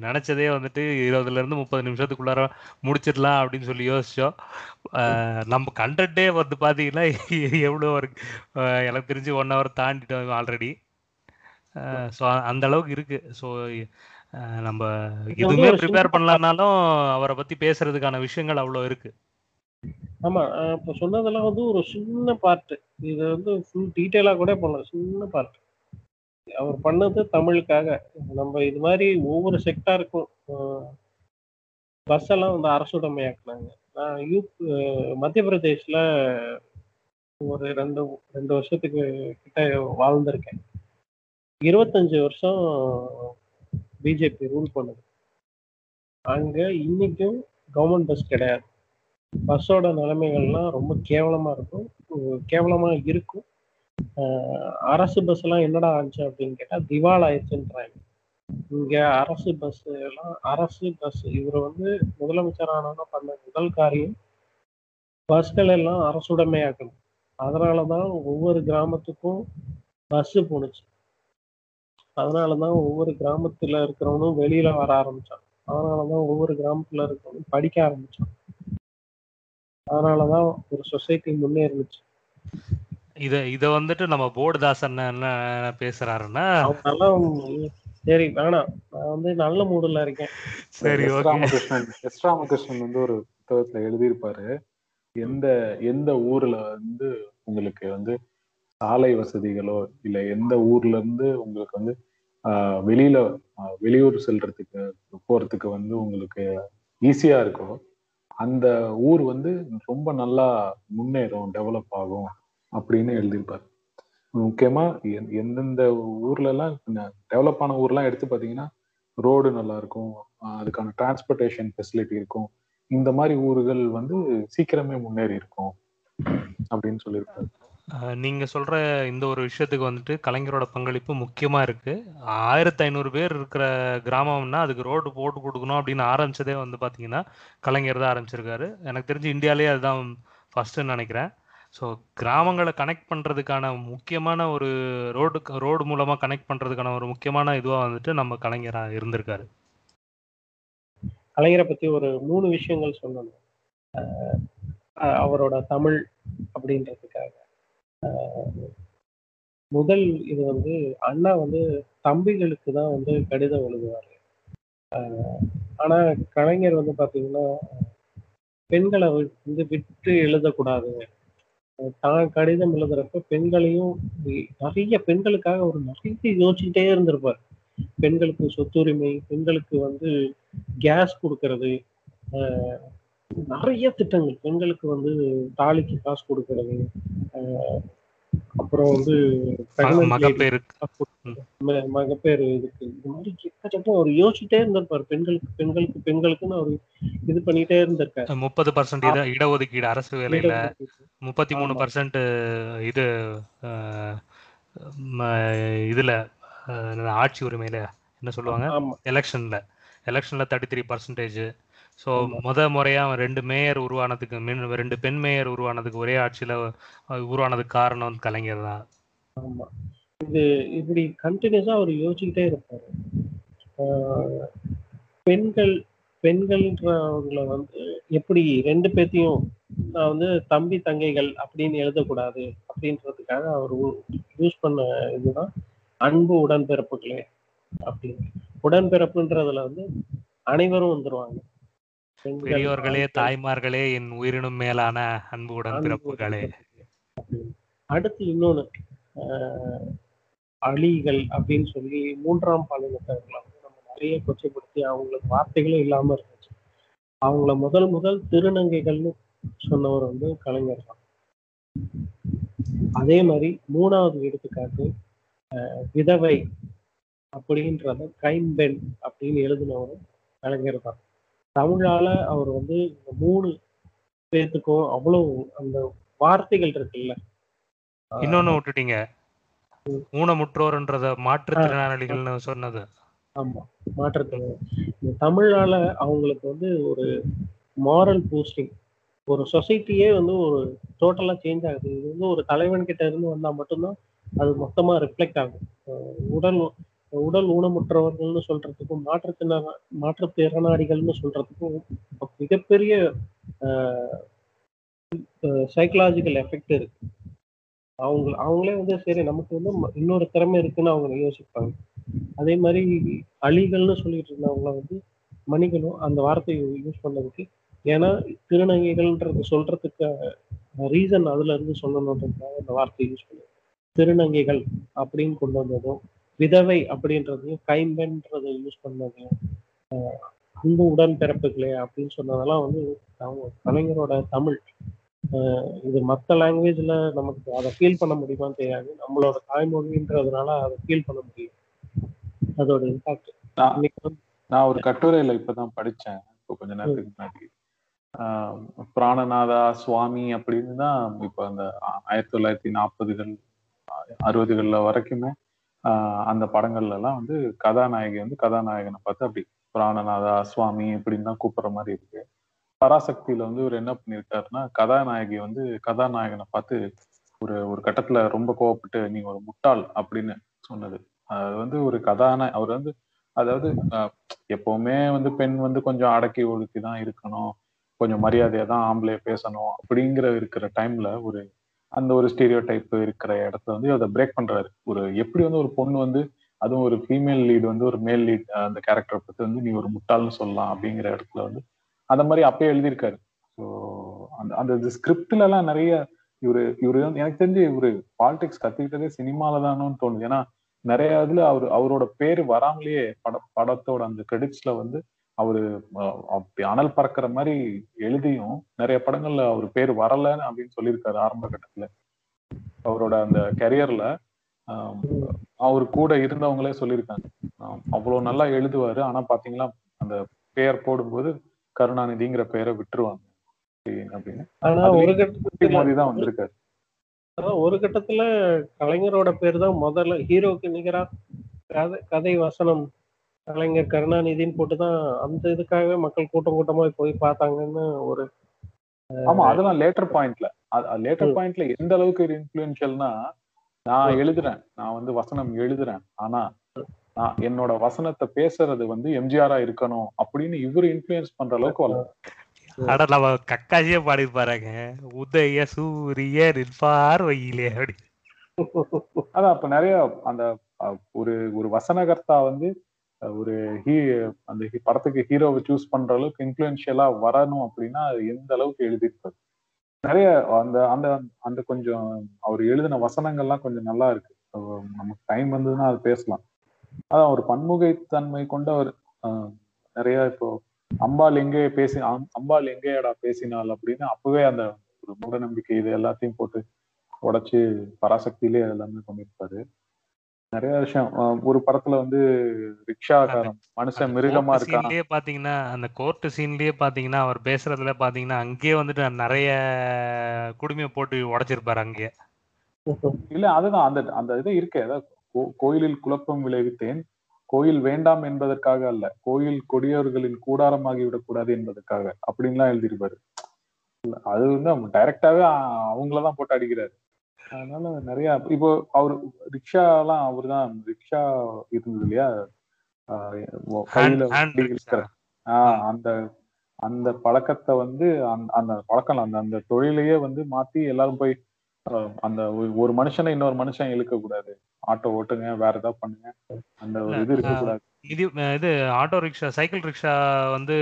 நினைச்சதே வந்துட்டு இருபதுல இருந்து முப்பது நிமிஷத்துக்குள்ளார முடிச்சிடலாம் அப்படின்னு சொல்லி யோசிச்சோம். நம்ம கண்டென்ட்டே வந்து பாத்தீங்கன்னா எவ்வளோ அஹ் எனக்கு தெரிஞ்சு ஒன் ஹவர் தாண்டிட்டோம் ஆல்ரெடி ஸோ அந்த அளவுக்கு இருக்கு. ஸோ நம்ம எதுவுமே ஒரு ப்ரிப்பேர் பண்ணலனாலும் அவரை பத்தி பேசுறதுக்கான விஷயங்கள் அவ்வளோ இருக்கு. ஆமா அஹ் இப்ப சொன்னதெல்லாம் வந்து ஒரு சின்ன பார்ட் இது வந்து ஃபுல் டீட்டெயிலா கூட பண்ணலாம் சின்ன பார்ட் அவர் பண்ணது தமிழுக்காக. நம்ம இது மாதிரி ஒவ்வொரு செக்டாருக்கும் பஸ் எல்லாம் வந்து அரசுடைமையாக்குனாங்க நான் யூ மத்திய பிரதேஷ்ல ஒரு ரெண்டு ரெண்டு வருஷத்துக்கு கிட்ட வாழ்ந்திருக்கேன். இருபத்தஞ்சு வருஷம் பிஜேபி ரூல் பண்ணுது. அங்க இன்னைக்கும் கவர்மெண்ட் பஸ் கிடையாது. பஸ்ஸோட நிலைமைகள்லாம் ரொம்ப கேவலமா இருக்கும். கேவலமாக கேவலமா இருக்கும். ஆஹ் அரசு பஸ் எல்லாம் என்னடா ஆச்சு அப்படின்னு கேட்டா திவால் ஆயிடுச்சுன்றாங்க இங்க அரசு பஸ் எல்லாம் அரசு பஸ். இவர் வந்து முதலமைச்சர் பண்ண முதல் காரியம் பஸ்கள் எல்லாம் அரசுடைமையாக்கணும். அதனாலதான் ஒவ்வொரு கிராமத்துக்கும் பஸ்ஸு போணுச்சு. அதனாலதான் ஒவ்வொரு கிராமத்துல இருக்கிறவனும் வெளியில வர ஆரம்பிச்சான். அதனாலதான் ஒவ்வொரு கிராமத்துல இருக்கிறவனும் படிக்க ஆரம்பித்தான் அதனாலதான் ஒரு சொசைட்டி முன்னேறிச்சு இத இத வந்துட்டு நம்ம போர்டு தாசன் என்ன பேசுறாருன்னா? நல்லா சரி வேணாம். நான் வந்து நல்ல மூடுல இருக்கேன். சரி ஓகே. ராமகிருஷ்ணன் எஸ் ராமகிருஷ்ணன் வந்து ஒரு புத்தகத்துல எழுதியிருப்பாரு. எந்த எந்த ஊர்ல வந்து உங்களுக்கு வந்து சாலை வசதிகளோ இல்ல எந்த ஊர்ல இருந்து உங்களுக்கு வந்து ஆஹ், வெளியில வெளியூர் செல்றதுக்கு போறதுக்கு வந்து உங்களுக்கு ஈஸியா இருக்கோ அந்த ஊர் வந்து ரொம்ப நல்லா முன்னேறும் டெவலப் ஆகும் அப்படின்னு எழுதியிருப்பாரு. முக்கியமா எந்தெந்த ஊர்ல எல்லாம் டெவலப் ஆன ஊர்லாம் எடுத்து பாத்தீங்கன்னா ரோடு நல்லா இருக்கும் அதுக்கான டிரான்ஸ்போர்ட்டேஷன் ஃபெசிலிட்டி இருக்கும். இந்த மாதிரி ஊர்கள் வந்து சீக்கிரமே முன்னேறி இருக்கும் அப்படின்னு சொல்லியிருக்காரு நீங்க சொல்ற இந்த ஒரு விஷயத்துக்கு வந்துட்டு கலைஞரோட பங்களிப்பு முக்கியமா இருக்கு. ஆயிரத்தி ஐநூறு பேர் இருக்கிற கிராமம்னா அதுக்கு ரோடு போட்டு கொடுக்கணும் அப்படின்னு ஆரம்பிச்சதே வந்து பாத்தீங்கன்னா கலைஞர் தான் ஆரம்பிச்சிருக்காரு. எனக்கு தெரிஞ்சு இந்தியாலேயே அதுதான் ஃபர்ஸ்ட்னு நினைக்கிறேன். ஸோ கிராமங்களை கனெக்ட் பண்றதுக்கான முக்கியமான ஒரு ரோடு ரோடு மூலமா கனெக்ட் பண்றதுக்கான ஒரு முக்கியமான இதுவா வந்துட்டு நம்ம கலைஞரா இருந்திருக்காரு. கலைஞரை பத்தி ஒரு மூணு விஷயங்கள் சொல்லணும். அவரோட தமிழ் அப்படின்றதுக்காக. முதல் இது வந்து அண்ணா வந்து தம்பிகளுக்கு தான் வந்து கடிதம் எழுதுவாரு. ஆஹ் ஆனா கலைஞர் வந்து பாத்தீங்கன்னா பெண்களை வந்து விட்டு எழுதக்கூடாது. தான் கடிதம் எழுதுறப்ப பெண்களையும் நிறைய பெண்களுக்காக ஒரு நிறைய யோசிச்சுட்டே இருந்திருப்பார். பெண்களுக்கு சொத்துரிமை பெண்களுக்கு வந்து கேஸ் கொடுக்கறது ஆஹ் நிறைய திட்டங்கள். பெண்களுக்கு வந்து தாலிக்கு காசு கொடுக்கறது அப்புறம் வந்து pregnant lady மகப்பேறு. காசு கொடுக்கறது, ம- மகப்பேறு இதுக்கு. இது மாதிரி எக்கச்சக்கம் அவர் யோசிச்சுட்டே இருந்திருப்பார். பெண்களுக்கு பெண்களுக்கு பெண்களுக்குன்னு அவர் இது பண்ணிட்டே இருந்திருக்காரு. முப்பது பர்சன்ட் இட இடஒதுக்கீடு அரசு வேலையில. முப்பத்தி மூணு. பர்சன்ட் இது இதுல ஆட்சி உரிமையில என்ன சொல்லுவாங்க? எலெக்ஷன்ல. எலெக்ஷன்ல தேர்ட்டி த்ரீ பர்சன்டேஜ் ஸோ. முத முறையா அவன் ரெண்டு மேயர் உருவானதுக்கு மின் ரெண்டு பெண் மேயர் உருவானதுக்கு ஒரே ஆட்சியில உருவானதுக்கு காரணம் வந்து கலைஞர் தான். இது இப்படி கண்டினியூஸா அவர் யோசிச்சுக்கிட்டே இருப்பாரு. பெண்கள் பெண்கள்ன்றவங்கள வந்து எப்படி ரெண்டு பேத்தையும் நான் வந்து தம்பி தங்கைகள் அப்படின்னு எழுதக்கூடாது அப்படின்றதுக்காக அவர் யூஸ் பண்ண இதுதான் அன்பு உடன்பிறப்புகளே அப்படின்னு. உடன்பிறப்புன்றதுல வந்து அனைவரும் வந்துருவாங்க. பெரியோர்களே தாய்மார்களே என் உயிரினும் மேலான அன்பு உடன் அன்பு பிறப்புகளே. அடுத்து இன்னொன்னு ஆஹ் அலிகள் அப்படின்னு சொல்லி மூன்றாம் பாலினத்தவர்களை வந்து நம்ம நிறைய கொச்சைப்படுத்தி அவங்களுக்கு வார்த்தைகளே இல்லாம இருந்துச்சு. அவங்கள முதல் முதல் திருநங்கைகள்னு சொன்னவர் வந்து கலைஞர் தான். அதே மாதிரி மூணாவது எடுத்துக்காட்டு விதவை அப்படின்றத கைம்பெண் அப்படின்னு எழுதினவரும் கலைஞர் தான். தமிழால அவர் வந்து இந்த மூணு பேத்துக்கும் அவ்வளவு அந்த வார்த்தைகள் இருக்குல்ல. இன்னொன்னு விட்டுட்டீங்க. ஊனமுற்றோர்ன்றத மாற்றுத்திறனாளிகள்னு சொன்னது. ஆமா மாற்றத்தில் இந்த தமிழால அவங்களுக்கு வந்து ஒரு மாரல் பூஸ்டிங் ஒரு சொசைட்டியே வந்து ஒரு டோட்டலா சேஞ்ச் ஆகுது. இது வந்து ஒரு தலைவன் கிட்ட இருந்து வந்தா மட்டும்தான் அது மொத்தமா ரிஃப்ளெக்ட் ஆகும். உடல் உடல் ஊனமுற்றவர்கள்னு சொல்றதுக்கும் மாற்றுத்திறன மாற்றுத்திறனாளிகள்னு சொல்றதுக்கும் மிகப்பெரிய சைக்கலாஜிக்கல் எஃபெக்ட் இருக்கு. அவங்க அவங்களே வந்து சரி நமக்கு வந்து ம- இன்னொரு திறமை இருக்குன்னு அவங்க யோசிப்பாங்க. அதே மாதிரி அழிகள்னு சொல்லிட்டு இருந்தவங்கள வந்து மணிகளும் அந்த வார்த்தையை யூஸ் பண்ணதுக்கு. ஏன்னா திருநங்கைகள்ன்றது சொல்றதுக்கு ரீசன் அதுல இருந்து சொல்லணுன்றதுக்காக அந்த வார்த்தையை யூஸ் பண்ணுது. திருநங்கைகள் அப்படின்னு கொண்டு வந்ததும் விதவை அப்படின்றதையும் கைம்பென்றதை யூஸ் பண்ணதும் ஆஹ் அன்பு உடன்பிறப்புகளே அப்படின்னு சொன்னதெல்லாம் வந்து கலைஞரோட தமிழ் இது மற்ற லாங்குவேஜ்ல நமக்கு அதை ஃபீல் பண்ண முடியுமான்னு தெரியாது. நம்மளோட தாய்மொழின்றதுனால அதை ஃபீல் பண்ண முடியும். அதோட இம்பாக்ட் நான் ஒரு கட்டுரையில இப்பதான் படிச்சேன். இப்போ கொஞ்ச நேரத்துக்கு முன்னாடி. பிராணநாதா சுவாமி அப்படின்னு தான் இப்போ அந்த ஆயிரத்தி தொள்ளாயிரத்தி நாற்பதுகள் அறுபதுகள்ல வரைக்குமே அந்த படங்கள்லாம் வந்து கதாநாயகி வந்து கதாநாயகனை பார்த்து அப்படி பிராணநாதா சுவாமி இப்படின்னு தான் கூப்பிடுற மாதிரி இருக்கு. பராசக்தியில வந்து இவர் என்ன பண்ணியிருக்காருன்னா கதாநாயகி வந்து கதாநாயகனை பார்த்து ஒரு ஒரு கட்டத்துல ரொம்ப கோவப்பட்டு நீ ஒரு முட்டாள் அப்படின்னு சொன்னது. அது வந்து ஒரு கதாநாய அவர் வந்து அதாவது எப்பவுமே வந்து பெண் வந்து கொஞ்சம் அடக்கி ஒழுக்கி தான் இருக்கணும். கொஞ்சம் மரியாதையா தான் ஆம்பளைய பேசணும் அப்படிங்கிற இருக்கிற டைம்ல ஒரு அந்த ஒரு ஸ்டீரியோ டைப் இருக்கிற இடத்த வந்து அதை பிரேக் பண்றாரு. ஒரு எப்படி வந்து ஒரு பொண்ணு வந்து அதுவும் ஒரு ஃபீமேல் லீட் வந்து ஒரு மேல் லீட் அந்த கேரக்டரை பத்தி வந்து நீ ஒரு முட்டாள்னு சொல்லலாம் அப்படிங்கிற இடத்துல வந்து அந்த மாதிரி அப்பயே எழுதியிருக்காரு. ஸோ அந்த அந்த ஸ்கிரிப்ட்ல எல்லாம் நிறைய இவரு இவரு எனக்கு தெரிஞ்சு இவரு பாலிடிக்ஸ் கத்துக்கிட்டதே சினிமால தானோன்னு தோணுது. ஏன்னா நிறைய இதுல அவர் அவரோட பேர் வராமலேயே பட படத்தோட அந்த கிரெடிட்ஸ்ல வந்து அவரு அனல் பறக்கிற மாதிரி எழுதியும் நிறைய படங்கள்ல அவர் பேர் வரலன்னு அப்படின்னு சொல்லியிருக்காரு ஆரம்ப கட்டத்துல. அவரோட அந்த கெரியர்ல அவர் கூட இருந்தவங்களே சொல்லியிருக்காங்க. அவ்வளவு நல்லா எழுதுவாரு. ஆனா பாத்தீங்களா அந்த பெயர் போடும்போது கருணாநிதிங்கிற பெயரை விட்டுருவாங்க. அப்படி- அப்படின்னு. ஆனா ஒரு மோதி தான் வந்திருக்காரு. அதான் ஒரு கட்டத்துல கலைஞரோட பேர் தான் முதல்ல ஹீரோக்கு நிகரா கதை கதை வசனம். கலைஞர் கருணாநிதின்னு போட்டுதான் அந்த இதுக்காகவே மக்கள் கூட்டம் கூட்டமா போய் பார்த்தாங்கன்னு ஒரு ஆமா அதெல்லாம் லேட்டர் பாயிண்ட்ல லேட்டர் பாயிண்ட்ல எந்த அளவுக்கு ஒரு இன்ஃபுளுன்ஷியல்னா நான் எழுதுறேன். நான் வந்து வசனம் எழுதுறேன். ஆனா நான் என்னோட வசனத்தை பேசுறது வந்து எம்ஜிஆரா இருக்கணும் அப்படின்னு இவரு இன்ஃபுளுயன்ஸ் பண்ற அளவுக்கு வளரும் அட நம்ம கக்காசியே பாடிருப்பாருங்க உதய சூரியனின் பார்வையிலே அப்படி. அதான் அப்ப நிறைய அந்த ஒரு ஒரு வசனகர்த்தா வந்து ஒரு ஹீ அந்த படத்துக்கு ஹீரோவை சூஸ் பண்ற அளவுக்கு இன்ஃபுளுன்ஷியலா வரணும் அப்படின்னா எந்த அளவுக்கு எழுதியிருப்பாரு நிறைய அந்த அந்த அந்த கொஞ்சம் அவர் எழுதின வசனங்கள்லாம் கொஞ்சம் நல்லா இருக்கு. நமக்கு டைம் வந்ததுன்னா அது பேசலாம். அதான் ஒரு பன்முகைத்தன்மை கொண்ட ஒரு நிறைய இப்போ அம்பாள் எங்கே பேசி அம்- அம்பாள் எங்கேடா பேசினாள் அப்படின்னு அப்பவே அந்த ஒரு மூட நம்பிக்கை இது எல்லாத்தையும் போட்டு உடைச்சு பராசக்தியிலே எல்லாமே பண்ணியிருப்பாரு நிறைய விஷயம். ஒரு படத்துல வந்து ரிக்ஷாக்காரன் மனுஷன் மிருகமா இருக்கான். பாத்தீங்கன்னா அந்த கோர்ட் சீன்லயே பாத்தீங்கன்னா அவர் பேசுறதுல பாத்தீங்கன்னா அங்கேயே வந்துட்டு நிறைய குடுமையை போட்டு உடைச்சிருப்பாரு அங்கேயே. இல்ல அதுதான். அந்த அந்த இது இருக்கே. அதாவது கோயிலில் குழப்பம் விளைவித்தேன். கோயில் வேண்டாம் என்பதற்காக அல்ல. கோயில் கொடியவர்களின் கூடாரமாகி விடக்கூடாது என்பதற்காக. அப்படின்லாம் எழுதியிருப்பாரு. அது வந்து டைரக்டாவே அவங்களதான் போட்டு அடிக்கிறாரு. அதனால நிறைய இப்போ அவர் ரிக்ஷா எல்லாம் அவர் தான் ரிக்ஷா இருந்தது இல்லையா? கையில ஆஹ் அந்த அந்த பழக்கத்தை வந்து அந்த பழக்கம் அந்த அந்த தொழிலையே வந்து மாத்தி எல்லாரும் போய் அந்த ஒரு- மனுஷனை இன்னொரு மனுஷன் இழுக்க கூடாது ஆட்டோ ஓட்டுங்க வேற ஏதாவது பண்ணுங்க. அந்த ஒரு இது இருக்கக்கூடாது. இது அஹ் இது ஆட்டோ ரிக்ஷா சைக்கிள் ரிக்ஷா வந்து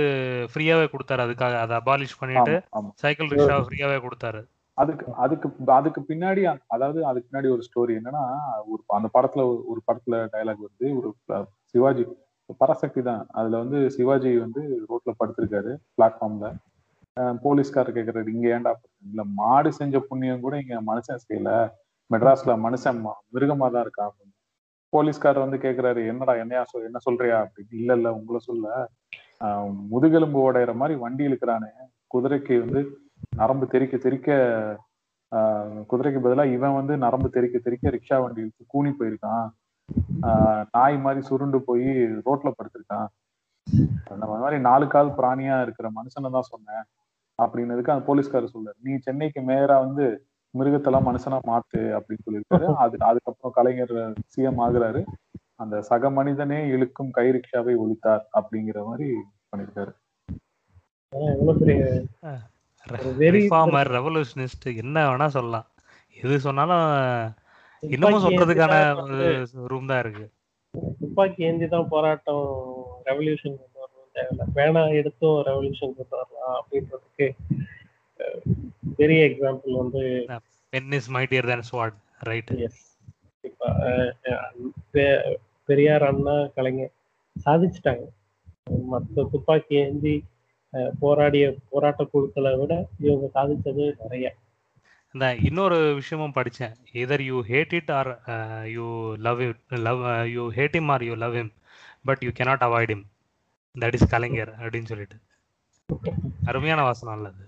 ஃப்ரீயாவே கொடுத்தாரு. அதுக்காக அதை அபாலிஷ் பண்ணிட்டு சைக்கிள் ரிக்ஷா ஃப்ரீயாவே கொடுத்தாரு. அதுக்கு அதுக்கு அதுக்கு பின்னாடி அதாவது அதுக்கு பின்னாடி ஒரு ஸ்டோரி என்னன்னா ஒரு அந்த படத்துல ஒரு- ஒரு படத்துல டைலாக் வந்து ஒரு சிவாஜி பரசக்தி தான். அதுல வந்து சிவாஜி வந்து ரோட்ல படுத்திருக்காரு பிளாட்ஃபார்ம்ல போலீஸ்காரர் கேக்குறாரு இங்க ஏன்டா இல்ல மாடு செஞ்ச புண்ணியம் கூட இங்க மனுஷன் செய்யல. மெட்ராஸ்ல மனுஷன் மிருகமா தான் இருக்கா அப்படின்னு போலீஸ்காரர் வந்து கேக்குறாரு என்னடா என்னையா சொல் என்ன சொல்றியா? அப்படின்னு. இல்ல இல்ல உங்களை சொல்ல. முதுகெலும்பு உடையிற மாதிரி வண்டி இழுக்கிறானே. குதிரைக்கு வந்து நரம்பு தெறிக்க தெறிக்க ஆஹ் குதிரைக்கு பதிலா இவன் வந்து நரம்பு தெறிக்க தெறிக்க ரிக்ஷா வண்டி கூனி போயிருக்கான். ஆஹ் நாய் மாதிரி சுருண்டு போய் ரோட்ல படுத்திருக்கான். அந்த மாதிரி நாலு கால் பிராணியா இருக்கிற மனுஷனை தான் சொன்னேன். அப்படின்னதுக்கு அந்த போலீஸ்காரர் சொல்றாரு. நீ சென்னைக்கு மேயரா வந்து மிருகத்தெல்லாம் மனுஷனா மாத்து அப்படின்னு சொல்லியிருக்காரு. அது அதுக்கப்புறம் கலைஞர் சிஎம் ஆகுறாரு. அந்த சக மனிதனே இழுக்கும் கை ரிக்ஷாவை ஒழித்தார் அப்படிங்கிற மாதிரி எவ்வளவு பெரிய ரிஃபார்மர் ரெவல்யூஷனிஸ்ட் என்ன வேணா சொல்லலாம். எது சொன்னாலும் இன்னமும் சொல்றதுக்கான ரூம் தான் இருக்கு. துப்பாக்கி ஏந்தி தான் போராட்டம் ரெவல்யூஷன் கொண்டு வரணும் தேவையில்ல. பேனா எடுத்தும் ரெவல்யூஷன் கொண்டு வரலாம் அப்படின்றதுக்கு பெரிய எக்ஸாம்பிள் வந்து pen is mightier than sword right Periyar Anna Kalaignar சாதிச்சிட்டாங்க. மற்ற துப்பாக்கி ஏந்தி போராடிய போராட்ட குழுக்களை விட இவங்க சாதிச்சது நிறைய. இந்த இன்னொரு விஷயமும் படிச்சேன். Either you hate it or you love it love you hate him or you love him but you cannot avoid him that is Kalaignar அப்படின்னு சொல்லிட்டு. அருமையான வாசனம் அல்லது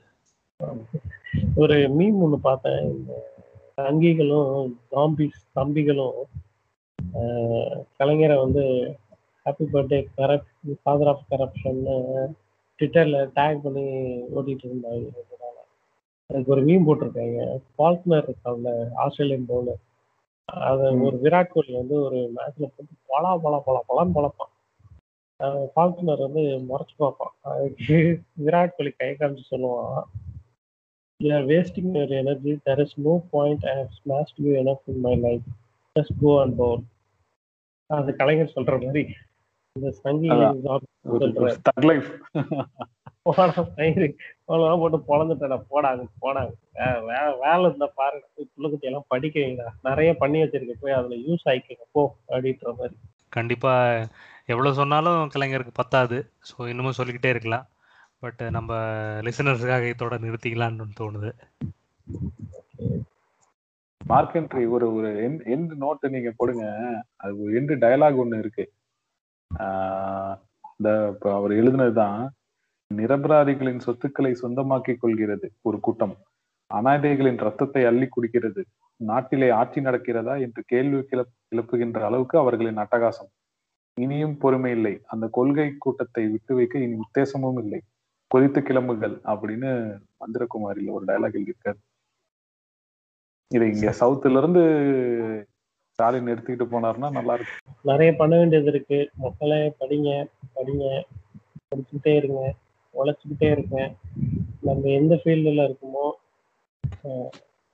ஒரு மீம் ஒன்று பார்த்தேன். இந்த தங்கிகளும் ஜாம்பிஸ் தம்பிகளும் கலைஞரை வந்து happy birthday corrupt father of கரப்ஷன்னு ட்விட்டர்ல டேக் பண்ணி ஓட்டிட்டு இருந்தாங்க. அதுக்கு ஒரு மீம் போட்டிருக்காங்க ஃபால்க்னர் இருக்காங்க ஆஸ்திரேலியன் பவுலர் அதை ம். ஒரு விராட் கோலி வந்து ஒரு மேட்ச்ல போட்டு பலா பலா பலா பலான்னு பழப்பான் ஃபால்க்னர் வந்து முறைச்சு பார்ப்பான் அதுக்கு விராட் கோலி கை காமிச்சு சொல்லுவான் You are wasting your energy. There is no point. I have smashed you enough in my life. Just go and bowl. அது கலைஞர் சொல்ற மாதிரி இந்த சங்கி தக் லைஃப் போட்டு பொழந்துட்டா போடாங்க போடாங்க வேலை இருந்தா பாருங்க புள்ளுக்குட்டி எல்லாம் படிக்க வைங்க நிறைய பண்ணி வச்சிருக்க. போய் அதுல யூஸ் ஆயிக்கங்க. போ அப்படின்ற மாதிரி. கண்டிப்பா எவ்வளவு சொன்னாலும் கலைஞருக்கு பத்தாது. ஸோ இன்னமும் சொல்லிக்கிட்டே இருக்கலாம். பட் நம்ம லிசனர்ஸுக்காக இதோட நிறுத்திக்கலாம்னு தோணுது. மார்க்கென்ட்ரி ஒரு ஒரு எண்ட் நோட்டு நீங்க போடுங்க. அது ஒரு எண்டு டயலாக் ஒண்ணு இருக்கு. இந்த அவர் எழுதினதுதான் நிரபராதிகளின் சொத்துக்களை சொந்தமாக்கிக் கொள்கிறது ஒரு கூட்டம். அனாதைகளின் ரத்தத்தை அள்ளி குடிக்கிறது. நாட்டிலே ஆட்சி நடக்கிறதா என்று கேள்வி கிளப் கிளப்புகின்ற அளவுக்கு அவர்களின் அட்டகாசம். இனியும் பொறுமை இல்லை. அந்த கொள்கை கூட்டத்தை விட்டு வைக்க இனி உத்தேசமும் இல்லை. கொதித்து கிளம்புகள் அப்படின்னு மந்திரகுமாரில ஒரு டயலாக் எழுதியிருக்காரு இதை இங்க சவுத்துல இருந்து ஸ்டாலின் எடுத்துக்கிட்டு போனாருன்னா நல்லா இருக்கும் நிறைய பண்ண வேண்டியது இருக்கு. மக்களை படிங்க படிங்க. படிச்சுக்கிட்டே இருங்க. உழைச்சிக்கிட்டே இருங்க. நம்ம எந்த ஃபீல்டில் இருக்குமோ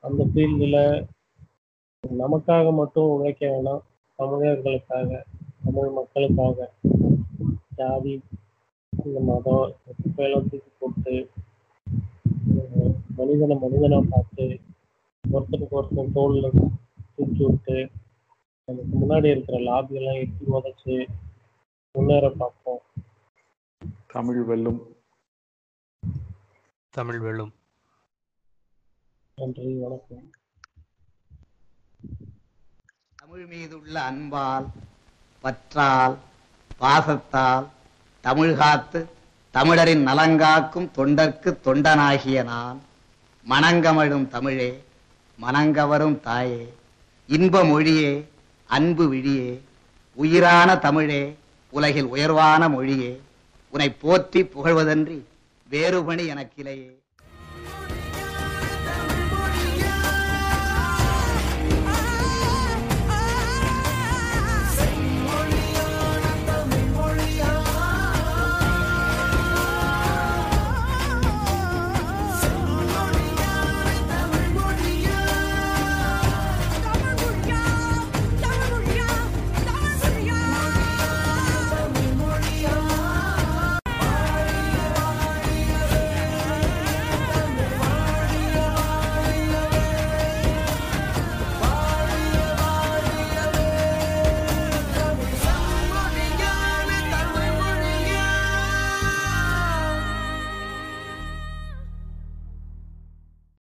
அந்த ஃபீல்டில் நமக்காக மட்டும் உழைக்க வேணாம். தமிழர்களுக்காக தமிழ் மக்களுக்காக. ஜாதி இந்த மதம் குப்பையெல்லாம் தூக்கி போட்டு மனிதனை மனிதனாக பார்த்து ஒருத்தருக்கு ஒருத்தர் தோல்ல தூக்கி விட்டு நமக்கு முன்னாடி இருக்கிற லாபி எல்லாம் எட்டி உதச்சு முன்னேற பார்ப்போம். தமிழ் வெல்லும். தமிழ் வெல்லும். நன்றி வணக்கம். தமிழ் மீதுள்ள அன்பால் பற்றால் பாசத்தால் தமிழ் காத்து தமிழரின் நலங்காக்கும் தொண்டர்க்கு தொண்டனாகிய நான் மணங்கமழும் தமிழே மனங்கவரும் தாயே இன்ப மொழியே அன்பு விழியே உயிரான தமிழே உலகில் உயர்வான மொழியே உனை போற்றி புகழ்வதன்றி வேறுபணி எனக்கிலையே.